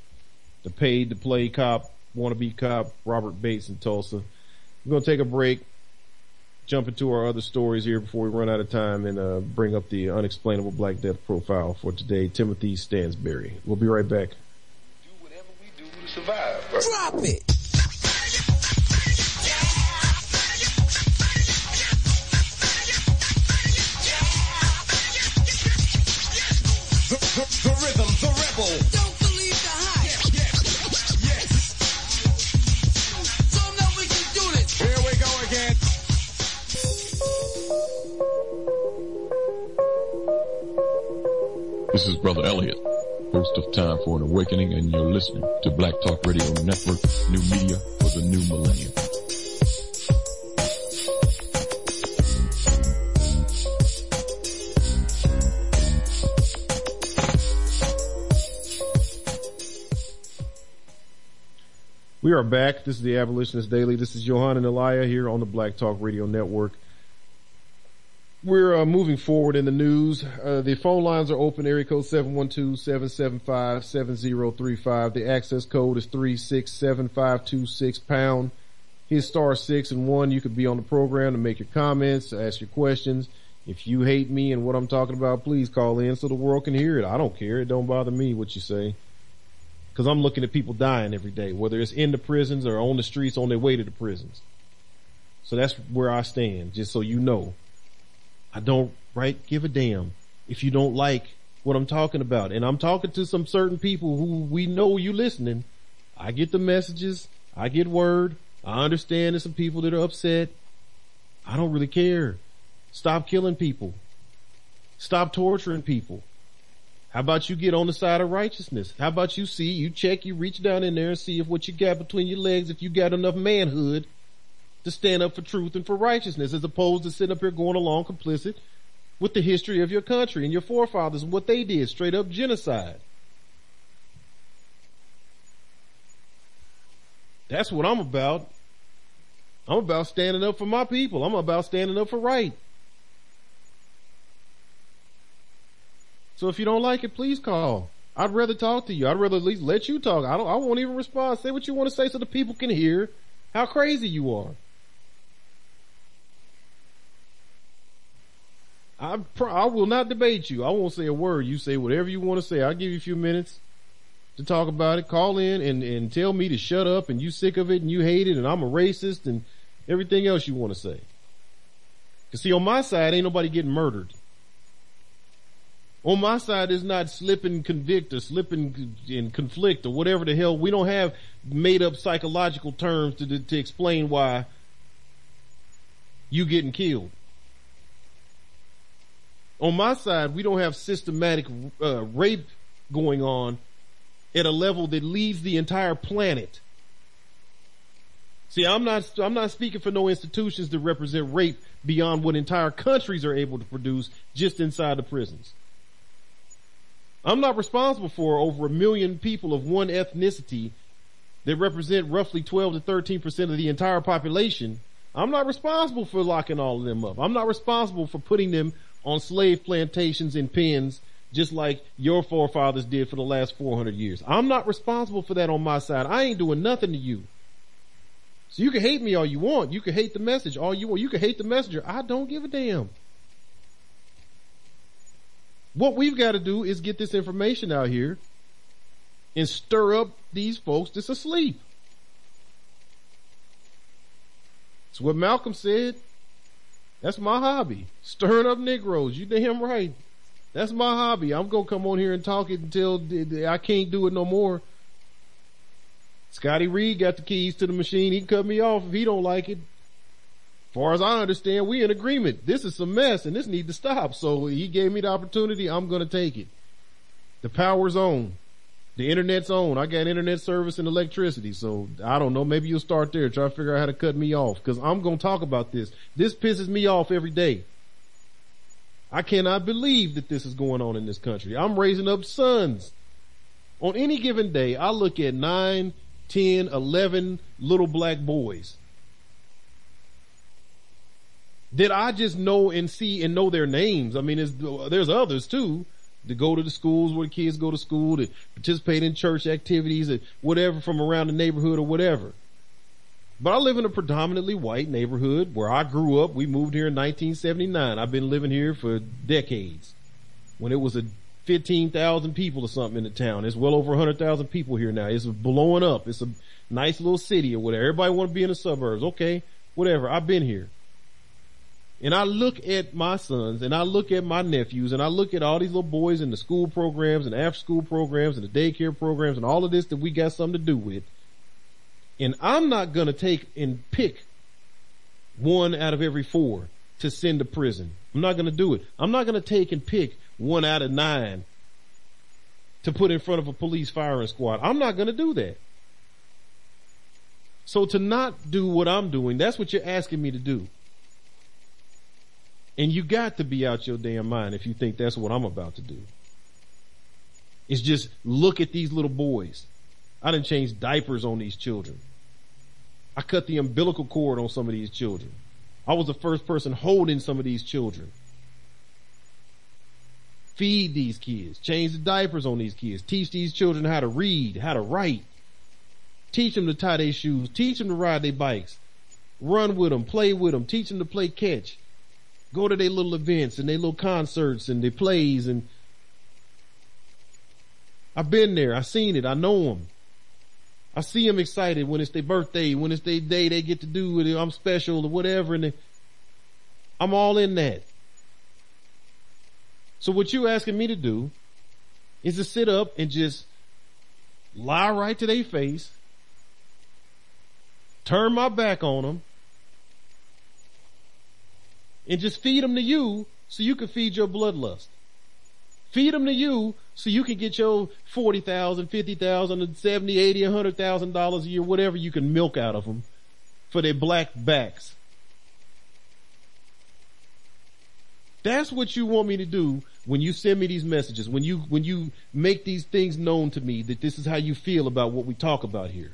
the paid to play cop, wannabe cop, Robert Bates in Tulsa. We're going to take a break jump into our other stories here before we run out of time and uh, bring up the unexplainable Black Death profile for today, Timothy Stansbury. We'll be right back. Do whatever we do to survive. Bro. Drop it. The, the, the rhythm, the rebel. Don't believe the hype. Yes. Some know we can do this. Here we go again. This is Brother Elliot, host of Time for an Awakening, and you're listening to Black Talk Radio Network, new media for the new millennium. We are back. This is the Abolitionist Daily. This is Johan and Elia here on the Black Talk Radio Network. We're uh, moving forward in the news. Uh, the phone lines are open. Area code 712-775-7035. The access code is 367526 pound. Hit star six and one. You could be on the program to make your comments, ask your questions. If you hate me and what I'm talking about, please call in so the world can hear it. I don't care. It don't bother me what you say. Cause I'm looking at people dying every day, whether it's in the prisons or on the streets on their way to the prisons. So that's where I stand, just so you know. I don't, right, give a damn if you don't like what I'm talking about. And I'm talking to some certain people who we know you listening. I get the messages. I get word. I understand there's some people that are upset. I don't really care. Stop killing people. Stop torturing people. How about you get on the side of righteousness? How about you see, you check, you reach down in there and see if what you got between your legs, if you got enough manhood to stand up for truth and for righteousness as opposed to sitting up here going along complicit with the history of your country and your forefathers and what they did, straight up genocide. That's what I'm about. I'm about standing up for my people. I'm about standing up for right. So if you don't like it, please call. I'd rather talk to you. I'd rather at least let you talk. I don't, I won't even respond. Say what you want to say so the people can hear how crazy you are. I, pr- I will not debate you. I won't say a word. You say whatever you want to say. I'll give you a few minutes to talk about it. Call in and, and tell me to shut up and you sick of it and you hate it and I'm a racist and everything else you want to say. Cause see, on my side, ain't nobody getting murdered. On my side is not slip and convict or slip and, and conflict or whatever the hell. We don't have made up psychological terms to, to explain why you getting killed. On my side, we don't have systematic uh, rape going on at a level that leaves the entire planet. See, I'm not, I'm not speaking for no institutions that represent rape beyond what entire countries are able to produce just inside the prisons. I'm not responsible for over a million people of one ethnicity that represent roughly 12 to 13 percent of the entire population. I'm not responsible for locking all of them up. I'm not responsible for putting them on slave plantations and pens just like your forefathers did for the last 400 years. I'm not responsible for that on my side. I ain't doing nothing to you. So you can hate me all you want. You can hate the message all you want. You can hate the messenger. I don't give a damn. What we've got to do is get this information out here and stir up these folks that's asleep. It's what Malcolm said. That's my hobby. Stirring up Negroes. You damn right. That's my hobby. I'm gonna come on here and talk it until I can't do it no more. Scotty Reed got the keys to the machine. He cut me off if he don't like it. Far as I understand, we in agreement. This is some mess and this need to stop. So he gave me the opportunity. I'm gonna take it. The power's on. The internet's on. I got internet service and electricity. So I don't know. Maybe you'll start there. Try to figure out how to cut me off. Cause I'm gonna talk about this. This pisses me off every day. I cannot believe that this is going on in this country. I'm raising up sons On any given day, I look at nine, 10, 11 little black boys that I just know and see and know their names. I mean, there's others too to go to the schools where the kids go to school, to participate in church activities or whatever from around the neighborhood or whatever. But I live in a predominantly white neighborhood where I grew up. We moved here in 1979. I've been living here for decades. When it was a 15,000 people or something in the town. It's well over 100,000 people here now. It's blowing up. It's a nice little city or whatever. Everybody want to be in the suburbs. Okay, whatever. I've been here. And I look at my sons and I look at my nephews and I look at all these little boys in the school programs and after school programs and the daycare programs and all of this that we got something to do with. And I'm not going to take and pick one out of every four to send to prison. I'm not going to do it. I'm not going to take and pick one out of nine to put in front of a police firing squad. I'm not going to do that. So to not do what I'm doing, that's what you're asking me to do. And you got to be out your damn mind if you think that's what I'm about to do. It's just look at these little boys. I didn't change diapers on these children. I cut the umbilical cord on some of these children. I was the first person holding some of these children. Feed these kids, change the diapers on these kids, teach these children how to read, how to write, teach them to tie their shoes, teach them to ride their bikes, run with them, play with them, teach them to play catch, go to their little events and their little concerts and their plays and I've been there. I've seen it. I know them. I see them excited when it's their birthday, when it's their day they get to do it. I'm special or whatever. And they, I'm all in that. So what you asking me to do is to sit up and just lie right to their face, turn my back on them, and just feed them to you so you can feed your bloodlust. Feed them to you so you can get your 40,000, 50,000, 70, 80, 100,000 dollars a year, whatever you can milk out of them for their black backs. That's what you want me to do when you send me these messages, when you, when you make these things known to me that this is how you feel about what we talk about here.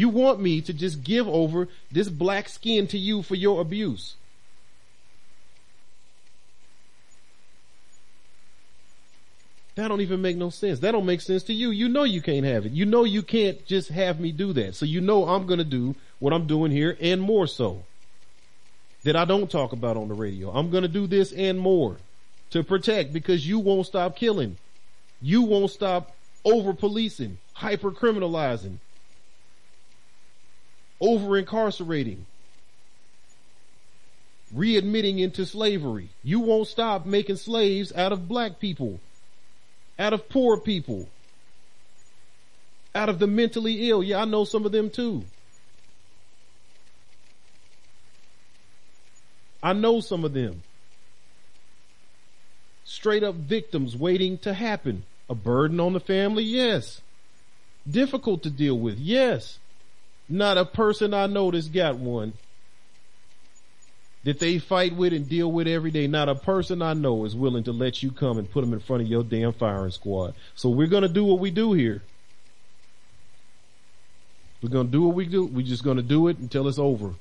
You want me to just give over this black skin to you for your abuse. That don't even make no sense. That don't make sense to you. You know you can't have it. You know you can't just have me do that. So you know I'm gonna do what I'm doing here and more so. That I don't talk about on the radio. I'm gonna do this and more to protect because you won't stop killing. You won't stop over policing, hyper criminalizing, over incarcerating, readmitting into slavery. You won't stop making slaves out of black people, out of poor people, out of the mentally ill. Yeah, I know some of them too. I know some of them. Straight up victims waiting to happen. A burden on the family? Yes. Difficult to deal with? Yes. Not a person I know that's got one that they fight with and deal with every day. Not a person I know is willing to let you come and put them in front of your damn firing squad. So we're going to do what we do here. We're going to do what we do. We're just going to do it until it's over.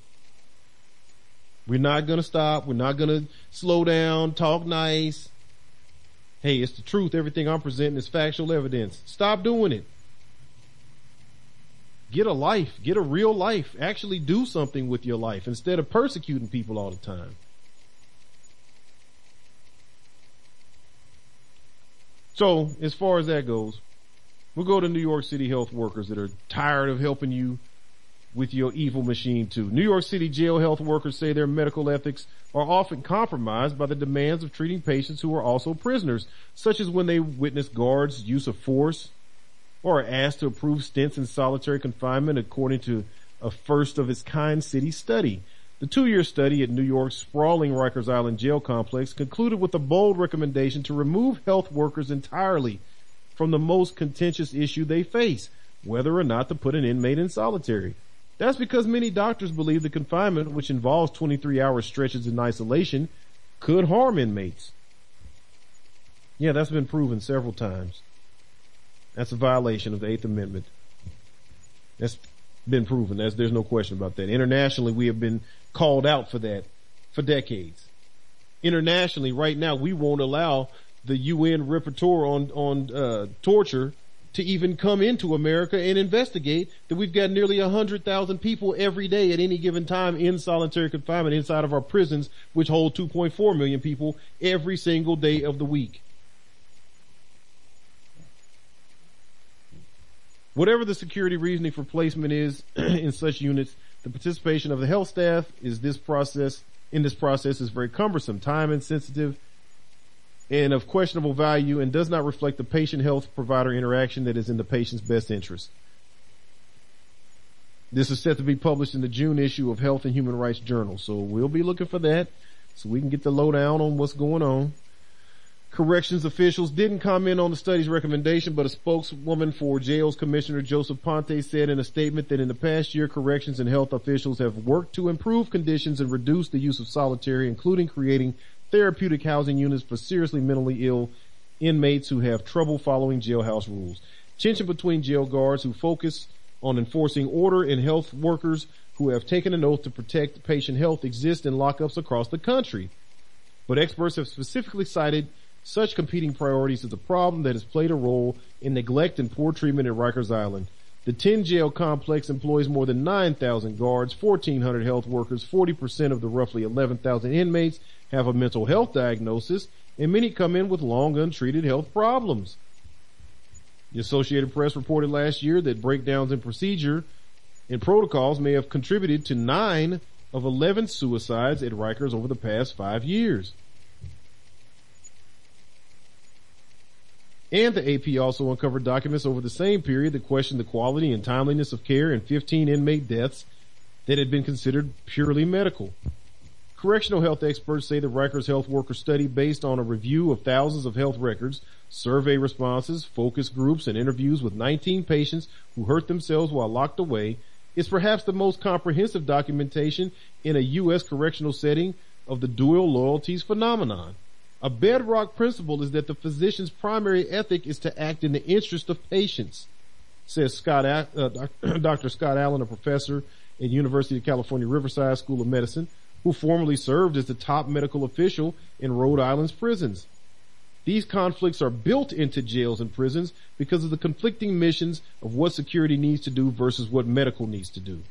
We're not going to stop. We're not going to slow down, talk nice. Hey, it's the truth. Everything I'm presenting is factual evidence. Stop doing it. Get a life. Get a real life. Actually do something with your life instead of persecuting people all the time. So, as far as that goes, we'll go to New York City health workers that are tired of helping you with your evil machine too. New York City jail health workers say their medical ethics are often compromised by the demands of treating patients who are also prisoners, such as when they witness guards' use of force, or are asked to approve stints in solitary confinement according to a first of its kind city study. The two-year study at New York's sprawling Rikers Island jail complex concluded with a bold recommendation to remove health workers entirely from the most contentious issue they face, whether or not to put an inmate in solitary. That's because many doctors believe the confinement, which involves 23 hour stretches in isolation, could harm inmates. Yeah, that's been proven several times. That's a violation of the Eighth Amendment. That's been proven. That's, there's no question about that. Internationally, we have been called out for that for decades. Internationally, right now, we won't allow the UN rapporteur on on uh, torture to even come into America and investigate that we've got nearly a hundred thousand people every day at any given time in solitary confinement inside of our prisons, which hold 2.4 million people every single day of the week. Whatever the security reasoning for placement is in such units, the participation of the health staff is this process in this process is very cumbersome, time insensitive, and of questionable value and does not reflect the patient health provider interaction that is in the patient's best interest. This is set to be published in the June issue of Health and Human Rights Journal. So we'll be looking for that so we can get the lowdown on what's going on. Corrections officials didn't comment on the study's recommendation, but a spokeswoman for jails commissioner Joseph Ponte said in a statement that in the past year, corrections and health officials have worked to improve conditions and reduce the use of solitary, including creating therapeutic housing units for seriously mentally ill inmates who have trouble following jailhouse rules. Tension between jail guards who focus on enforcing order and health workers who have taken an oath to protect patient health exist in lockups across the country. But experts have specifically cited such competing priorities is a problem that has played a role in neglect and poor treatment at Rikers Island. The 10 jail complex employs more than 9,000 guards, 1,400 health workers, 40% of the roughly 11,000 inmates have a mental health diagnosis, and many come in with long untreated health problems. The Associated Press reported last year that breakdowns in procedure and protocols may have contributed to nine of 11 suicides at Rikers over the past five years. And the AP also uncovered documents over the same period that questioned the quality and timeliness of care in 15 inmate deaths that had been considered purely medical. Correctional health experts say the Rikers Health Worker Study, based on a review of thousands of health records, survey responses, focus groups, and interviews with 19 patients who hurt themselves while locked away, is perhaps the most comprehensive documentation in a U.S. correctional setting of the dual loyalties phenomenon. A bedrock principle is that the physician's primary ethic is to act in the interest of patients, says Scott, uh, Dr. Scott Allen, a professor at University of California Riverside School of Medicine, who formerly served as the top medical official in Rhode Island's prisons. These conflicts are built into jails and prisons because of the conflicting missions of what security needs to do versus what medical needs to do.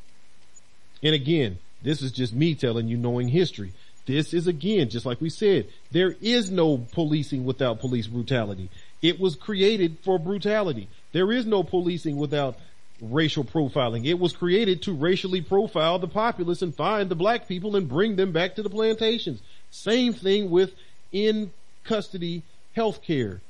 And again, this is just me telling you knowing history. This is again, just like we said, there is no policing without police brutality. It was created for brutality. There is no policing without racial profiling. It was created to racially profile the populace and find the black people and bring them back to the plantations. Same thing with in custody health care.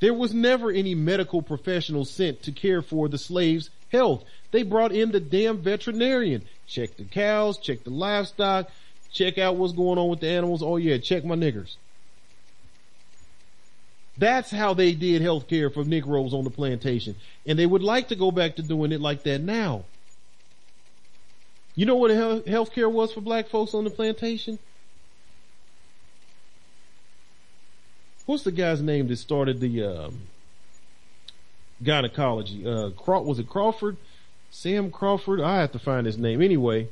There was never any medical professional sent to care for the slaves' health. They brought in the damn veterinarian. Check the cows, check the livestock, check out what's going on with the animals. Oh yeah, check my niggers. That's how they did health care for Negroes on the plantation. And they would like to go back to doing it like that now. You know what health care was for black folks on the plantation? What's the guy's name that started the um, gynecology? Uh, Craw- was it Crawford? Sam Crawford? I have to find his name. Anyway,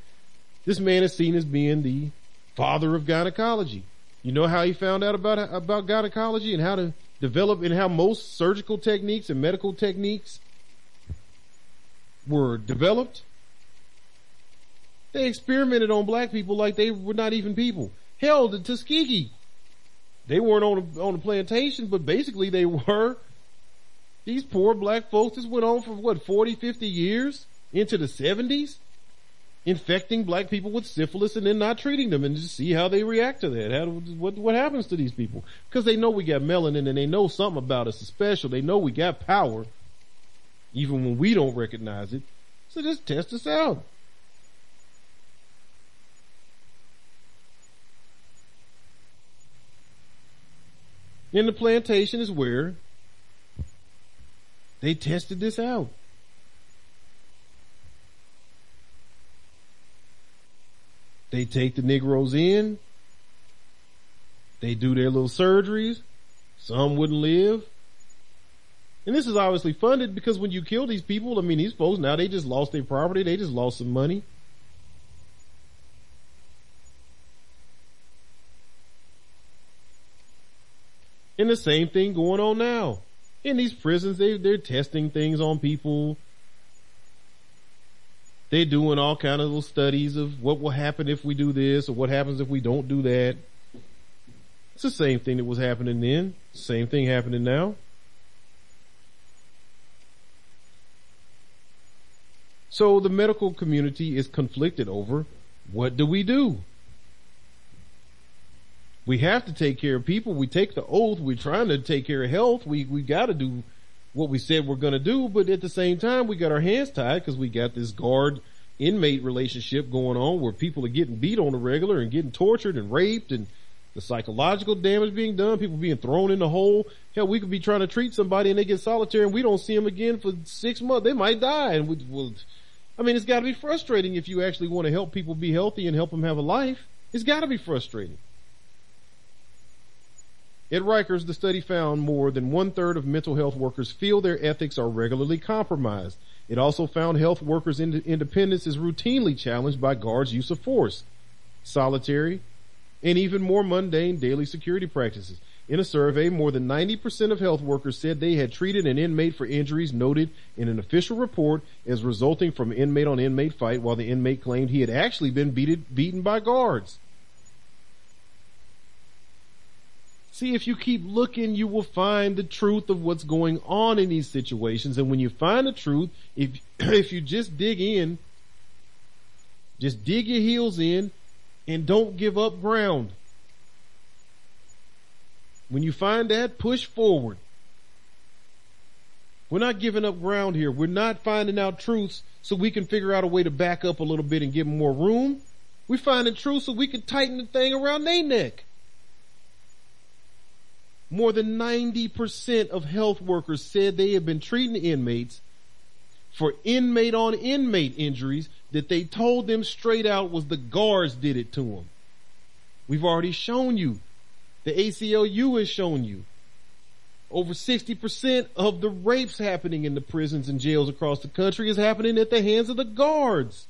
this man is seen as being the father of gynecology. You know how he found out about about gynecology and how to develop and how most surgical techniques and medical techniques were developed? They experimented on black people like they were not even people. Hell, the Tuskegee, they weren't on a, on a plantation, but basically they were. These poor black folks, this went on for what, 40, 50 years into the 70s? Infecting black people with syphilis and then not treating them and just see how they react to that. How, what, what happens to these people? Cause they know we got melanin and they know something about us is special. They know we got power even when we don't recognize it. So just test us out. In the plantation is where they tested this out. They take the Negroes in. They do their little surgeries. Some wouldn't live. And this is obviously funded because when you kill these people, I mean, these folks now they just lost their property, they just lost some money. And the same thing going on now. In these prisons, they, they're testing things on people. They're doing all kind of little studies of what will happen if we do this or what happens if we don't do that. It's the same thing that was happening then. Same thing happening now. So the medical community is conflicted over what do we do? We have to take care of people. We take the oath. We're trying to take care of health. We, we gotta do what we said we're gonna do, but at the same time, we got our hands tied because we got this guard inmate relationship going on where people are getting beat on the regular and getting tortured and raped and the psychological damage being done, people being thrown in the hole. Hell, we could be trying to treat somebody and they get solitary and we don't see them again for six months. They might die and we will, I mean, it's gotta be frustrating if you actually want to help people be healthy and help them have a life. It's gotta be frustrating. At Rikers, the study found more than one third of mental health workers feel their ethics are regularly compromised. It also found health workers' ind- independence is routinely challenged by guards' use of force, solitary, and even more mundane daily security practices. In a survey, more than 90% of health workers said they had treated an inmate for injuries noted in an official report as resulting from inmate on inmate fight while the inmate claimed he had actually been beated, beaten by guards. See, if you keep looking, you will find the truth of what's going on in these situations. And when you find the truth, if, if you just dig in, just dig your heels in and don't give up ground. When you find that, push forward. We're not giving up ground here. We're not finding out truths so we can figure out a way to back up a little bit and give them more room. We're finding truth so we can tighten the thing around their neck. More than 90% of health workers said they have been treating inmates for inmate on inmate injuries that they told them straight out was the guards did it to them. We've already shown you. The ACLU has shown you. Over 60% of the rapes happening in the prisons and jails across the country is happening at the hands of the guards.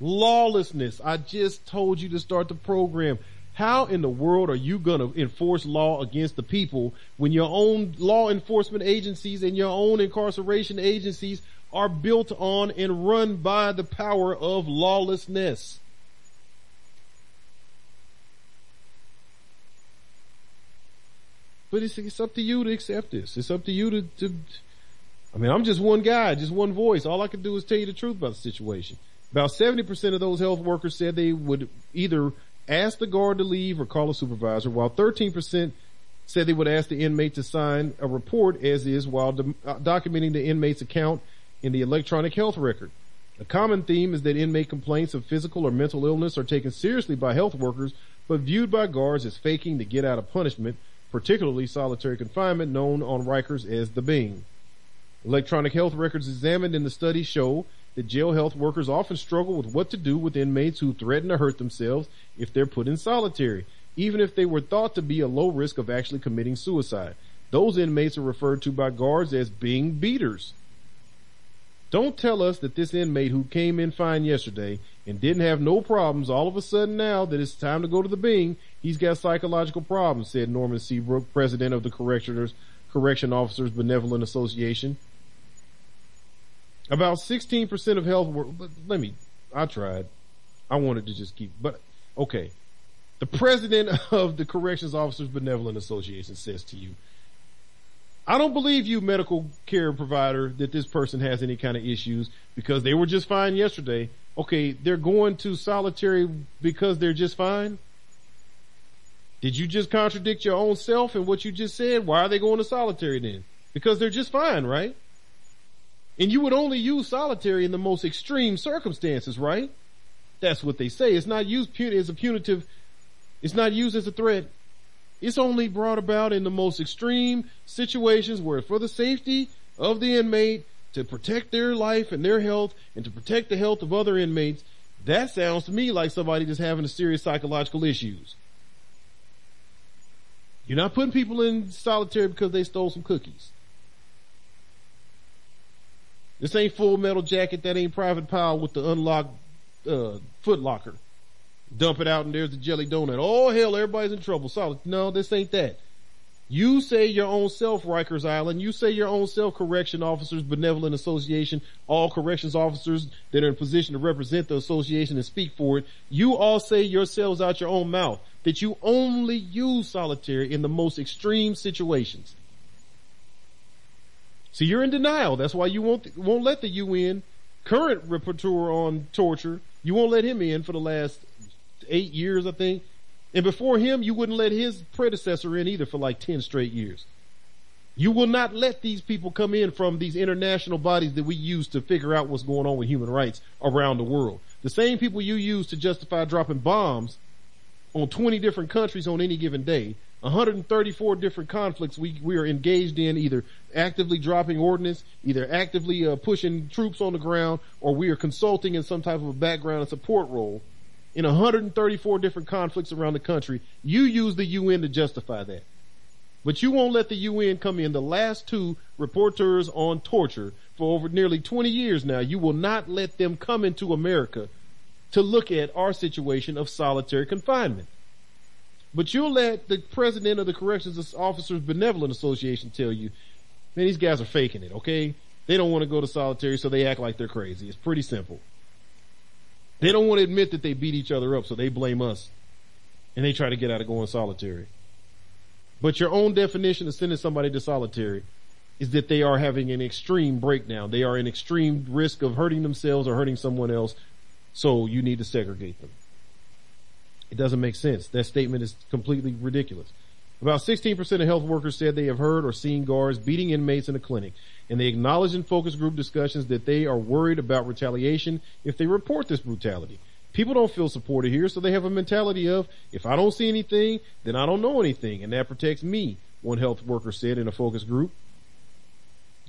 Lawlessness. I just told you to start the program. How in the world are you going to enforce law against the people when your own law enforcement agencies and your own incarceration agencies are built on and run by the power of lawlessness? But it's, it's up to you to accept this. It's up to you to, to, I mean, I'm just one guy, just one voice. All I can do is tell you the truth about the situation. About 70% of those health workers said they would either ask the guard to leave or call a supervisor, while 13% said they would ask the inmate to sign a report as is while uh, documenting the inmate's account in the electronic health record. A common theme is that inmate complaints of physical or mental illness are taken seriously by health workers, but viewed by guards as faking to get out of punishment, particularly solitary confinement known on Rikers as the Bing. Electronic health records examined in the study show that jail health workers often struggle with what to do with inmates who threaten to hurt themselves if they're put in solitary, even if they were thought to be a low risk of actually committing suicide. Those inmates are referred to by guards as being beaters. Don't tell us that this inmate who came in fine yesterday and didn't have no problems all of a sudden now that it's time to go to the Bing, he's got psychological problems, said Norman Seabrook, president of the Correctioners, Correction Officers Benevolent Association. About 16% of health work, but let me, I tried. I wanted to just keep, but okay. The president of the Corrections Officers Benevolent Association says to you, I don't believe you medical care provider that this person has any kind of issues because they were just fine yesterday. Okay, they're going to solitary because they're just fine. Did you just contradict your own self and what you just said? Why are they going to solitary then? Because they're just fine, right? And you would only use solitary in the most extreme circumstances, right? That's what they say. It's not used pun- as a punitive, it's not used as a threat. It's only brought about in the most extreme situations where for the safety of the inmate, to protect their life and their health and to protect the health of other inmates, that sounds to me like somebody just having a serious psychological issues. You're not putting people in solitary because they stole some cookies. This ain't full metal jacket. That ain't private Pyle with the unlocked, uh, foot locker. Dump it out and there's the jelly donut. Oh hell, everybody's in trouble. Solid. No, this ain't that. You say your own self, Rikers Island. You say your own self, Correction Officers Benevolent Association, all corrections officers that are in position to represent the association and speak for it. You all say yourselves out your own mouth that you only use solitary in the most extreme situations. So you're in denial. That's why you won't, won't let the UN current rapporteur on torture, you won't let him in for the last eight years, I think. And before him, you wouldn't let his predecessor in either for like 10 straight years. You will not let these people come in from these international bodies that we use to figure out what's going on with human rights around the world. The same people you use to justify dropping bombs on 20 different countries on any given day, 134 different conflicts we, we are engaged in, either actively dropping ordnance, either actively uh, pushing troops on the ground, or we are consulting in some type of a background and support role in 134 different conflicts around the country. You use the UN to justify that. But you won't let the UN come in. The last two reporters on torture for over nearly 20 years now, you will not let them come into America to look at our situation of solitary confinement. But you'll let the president of the Corrections Officers Benevolent Association tell you, man, these guys are faking it, okay? They don't want to go to solitary, so they act like they're crazy. It's pretty simple. They don't want to admit that they beat each other up, so they blame us. And they try to get out of going solitary. But your own definition of sending somebody to solitary is that they are having an extreme breakdown. They are in extreme risk of hurting themselves or hurting someone else. So you need to segregate them. It doesn't make sense. That statement is completely ridiculous. About 16% of health workers said they have heard or seen guards beating inmates in a clinic and they acknowledge in focus group discussions that they are worried about retaliation if they report this brutality. People don't feel supported here, so they have a mentality of, if I don't see anything, then I don't know anything, and that protects me, one health worker said in a focus group.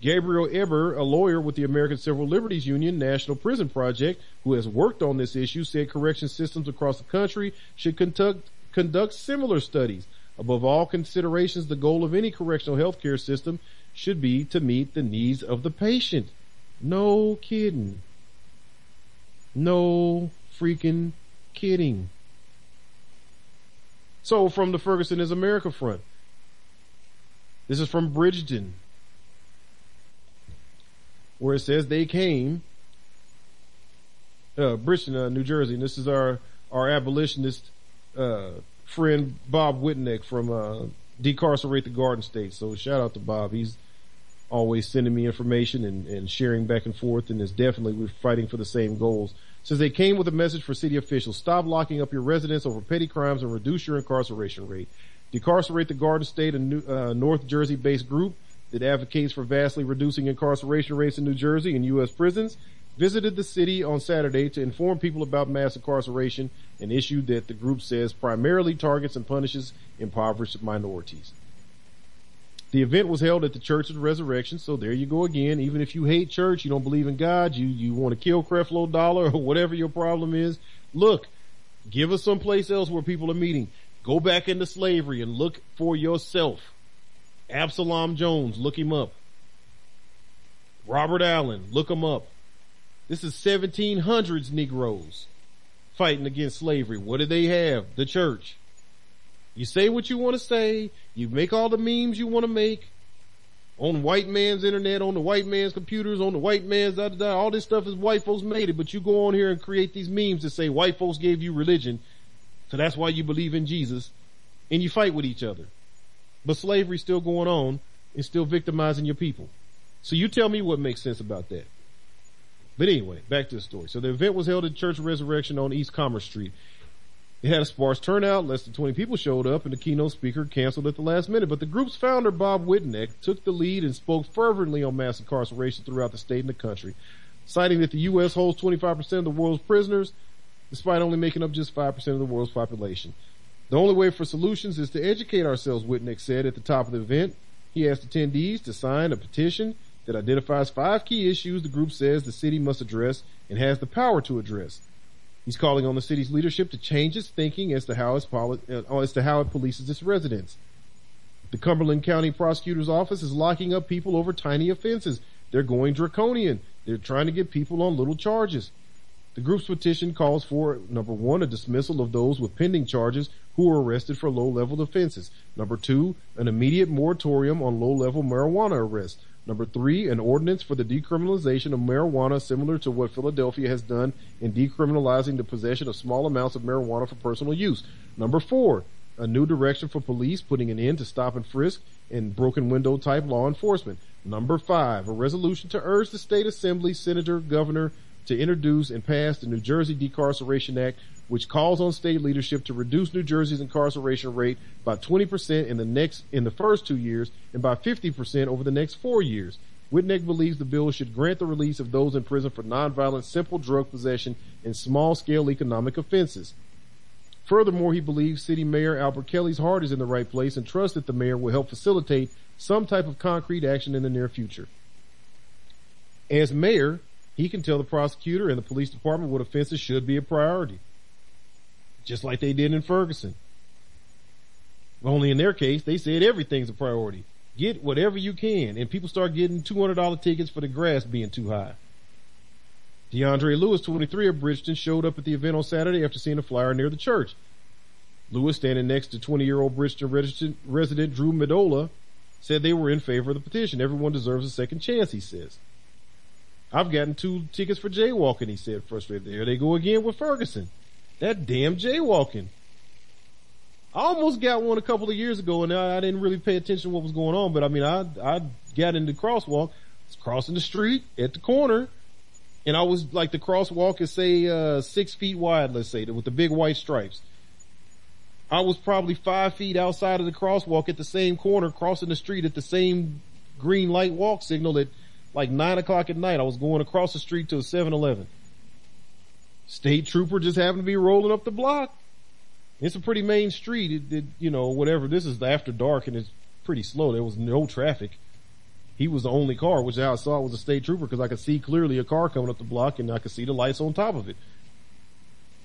Gabriel Eber, a lawyer with the American Civil Liberties Union National Prison Project, who has worked on this issue, said correction systems across the country should conduct, conduct similar studies. Above all considerations, the goal of any correctional healthcare system should be to meet the needs of the patient. No kidding. No freaking kidding. So from the Ferguson is America front. This is from Bridgeton. Where it says they came, uh, New Jersey. And this is our, our abolitionist, uh, friend Bob Witanek from, uh, Decarcerate the Garden State. So shout out to Bob. He's always sending me information and, and sharing back and forth and is definitely we're fighting for the same goals. Says they came with a message for city officials. Stop locking up your residents over petty crimes and reduce your incarceration rate. Decarcerate the Garden State, a New, uh, North Jersey based group that advocates for vastly reducing incarceration rates in New Jersey and U.S. prisons, visited the city on Saturday to inform people about mass incarceration, an issue that the group says primarily targets and punishes impoverished minorities. The event was held at the Church of the Resurrection, so there you go again. Even if you hate church, you don't believe in God, you, you want to kill Creflo Dollar or whatever your problem is, look, give us some place else where people are meeting. Go back into slavery and look for yourself. Absalom Jones, look him up. Robert Allen, look him up. This is 1700s Negroes fighting against slavery. What do they have? The church. You say what you want to say. You make all the memes you want to make on white man's internet, on the white man's computers, on the white man's da, da, da. all this stuff is white folks made it, but you go on here and create these memes that say white folks gave you religion, so that's why you believe in Jesus, and you fight with each other. But slavery's still going on and still victimizing your people. So you tell me what makes sense about that. But anyway, back to the story. So the event was held at Church Resurrection on East Commerce Street. It had a sparse turnout. Less than 20 people showed up and the keynote speaker canceled at the last minute. But the group's founder, Bob Witanek, took the lead and spoke fervently on mass incarceration throughout the state and the country, citing that the U.S. holds 25% of the world's prisoners, despite only making up just 5% of the world's population. The only way for solutions is to educate ourselves, Witanek said at the top of the event. He asked attendees to sign a petition that identifies five key issues the group says the city must address and has the power to address. He's calling on the city's leadership to change its thinking as to how, poli- uh, as to how it polices its residents. The Cumberland County Prosecutor's Office is locking up people over tiny offenses. They're going draconian. They're trying to get people on little charges. The group's petition calls for number one, a dismissal of those with pending charges who were arrested for low level offenses. Number two, an immediate moratorium on low level marijuana arrests. Number three, an ordinance for the decriminalization of marijuana similar to what Philadelphia has done in decriminalizing the possession of small amounts of marijuana for personal use. Number four, a new direction for police putting an end to stop and frisk and broken window type law enforcement. Number five, a resolution to urge the state assembly, senator, governor to introduce and pass the New Jersey Decarceration Act, which calls on state leadership to reduce New Jersey's incarceration rate by 20% in the next, in the first two years and by 50% over the next four years. Witanek believes the bill should grant the release of those in prison for nonviolent simple drug possession and small scale economic offenses. Furthermore, he believes City Mayor Albert Kelly's heart is in the right place and trusts that the mayor will help facilitate some type of concrete action in the near future. As mayor, he can tell the prosecutor and the police department what offenses should be a priority. Just like they did in Ferguson. Only in their case, they said everything's a priority. Get whatever you can. And people start getting $200 tickets for the grass being too high. DeAndre Lewis, 23 of Bridgeton, showed up at the event on Saturday after seeing a flyer near the church. Lewis, standing next to 20-year-old Bridgeton resident Drew Medola, said they were in favor of the petition. Everyone deserves a second chance, he says. I've gotten two tickets for jaywalking, he said, frustrated. There they go again with Ferguson. That damn jaywalking. I almost got one a couple of years ago and I, I didn't really pay attention to what was going on, but I mean, I, I got into crosswalk, was crossing the street at the corner, and I was like the crosswalk is say, uh, six feet wide, let's say, with the big white stripes. I was probably five feet outside of the crosswalk at the same corner, crossing the street at the same green light walk signal at like nine o'clock at night. I was going across the street to a 7-Eleven. State trooper just happened to be rolling up the block. It's a pretty main street. It, it, you know, whatever. This is after dark and it's pretty slow. There was no traffic. He was the only car, which I saw was a state trooper because I could see clearly a car coming up the block and I could see the lights on top of it.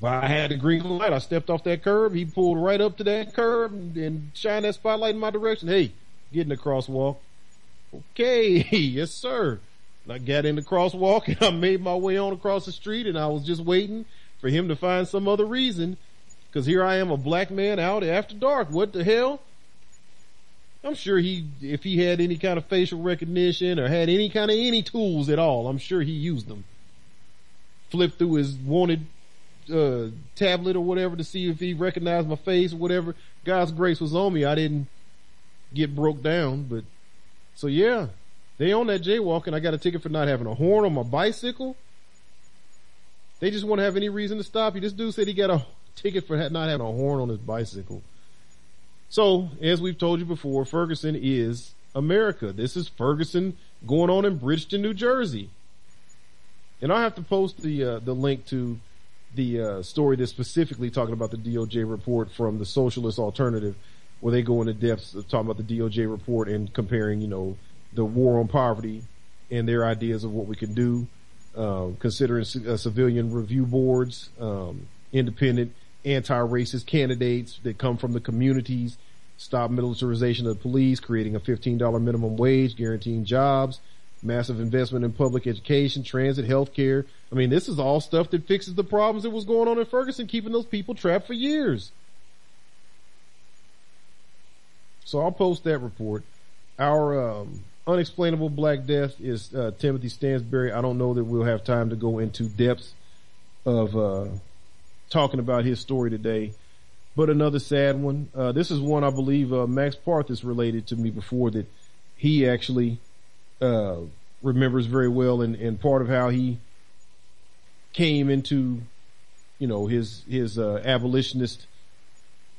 But I had the green light. I stepped off that curb. He pulled right up to that curb and, and shined that spotlight in my direction. Hey, get in the crosswalk. Okay, yes sir. And I got in the crosswalk and I made my way on across the street and I was just waiting for him to find some other reason. Cause here I am a black man out after dark. What the hell? I'm sure he, if he had any kind of facial recognition or had any kind of any tools at all, I'm sure he used them. Flipped through his wanted, uh, tablet or whatever to see if he recognized my face or whatever. God's grace was on me. I didn't get broke down, but so yeah, they on that jaywalking. I got a ticket for not having a horn on my bicycle. They just want to have any reason to stop you. This dude said he got a ticket for not having a horn on his bicycle. So, as we've told you before, Ferguson is America. This is Ferguson going on in Bridgeton, New Jersey. And I'll have to post the, uh, the link to the, uh, story that's specifically talking about the DOJ report from the Socialist Alternative, where they go into depths talking about the DOJ report and comparing, you know, the war on poverty and their ideas of what we can do, um, considering uh, civilian review boards, um, independent anti-racist candidates that come from the communities, stop militarization of the police, creating a $15 minimum wage, guaranteeing jobs, massive investment in public education, transit, healthcare. I mean, this is all stuff that fixes the problems that was going on in Ferguson, keeping those people trapped for years. So I'll post that report. Our um, unexplainable black death is uh, Timothy Stansbury. I don't know that we'll have time to go into depths of uh, talking about his story today, but another sad one. Uh, this is one I believe uh, Max Parth is related to me before that he actually uh, remembers very well, and, and part of how he came into, you know, his his uh, abolitionist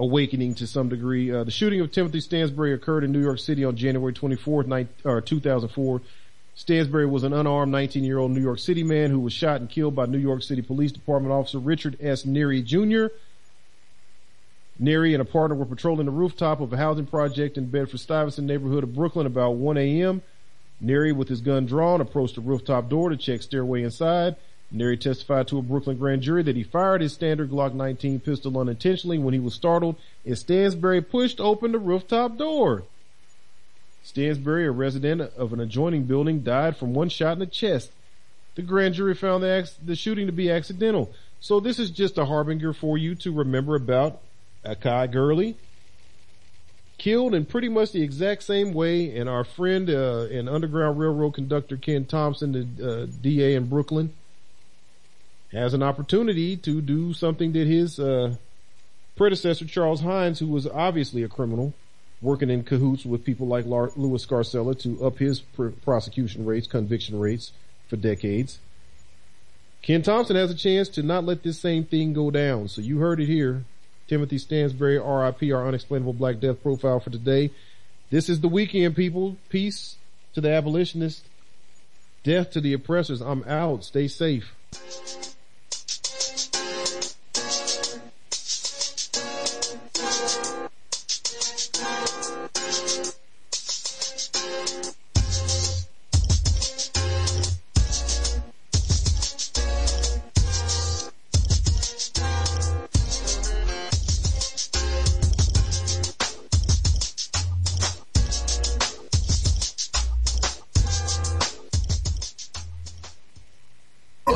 awakening to some degree. Uh, the shooting of Timothy Stansbury occurred in New York City on January 24th, or 2004. Stansbury was an unarmed 19-year-old New York City man who was shot and killed by New York City Police Department officer Richard S. Neary Jr. Neary and a partner were patrolling the rooftop of a housing project in Bedford-Stuyvesant neighborhood of Brooklyn about 1 a.m. Neary, with his gun drawn, approached the rooftop door to check stairway inside. Neary testified to a Brooklyn grand jury that he fired his standard Glock 19 pistol unintentionally when he was startled and Stansbury pushed open the rooftop door. Stansbury, a resident of an adjoining building, died from one shot in the chest. The grand jury found the, the shooting to be accidental. So this is just a harbinger for you to remember about Akai Gurley, killed in pretty much the exact same way. And our friend uh, and Underground Railroad conductor Ken Thompson, the uh, DA in Brooklyn, has an opportunity to do something that his uh, predecessor Charles Hynes, who was obviously a criminal, working in cahoots with people like Louis Scarcella to up his pr- prosecution rates, conviction rates for decades. Ken Thompson has a chance to not let this same thing go down. So you heard it here. Timothy Stansbury, RIP, our unexplainable Black Death profile for today. This is the weekend, people. Peace to the abolitionists. Death to the oppressors. I'm out. Stay safe.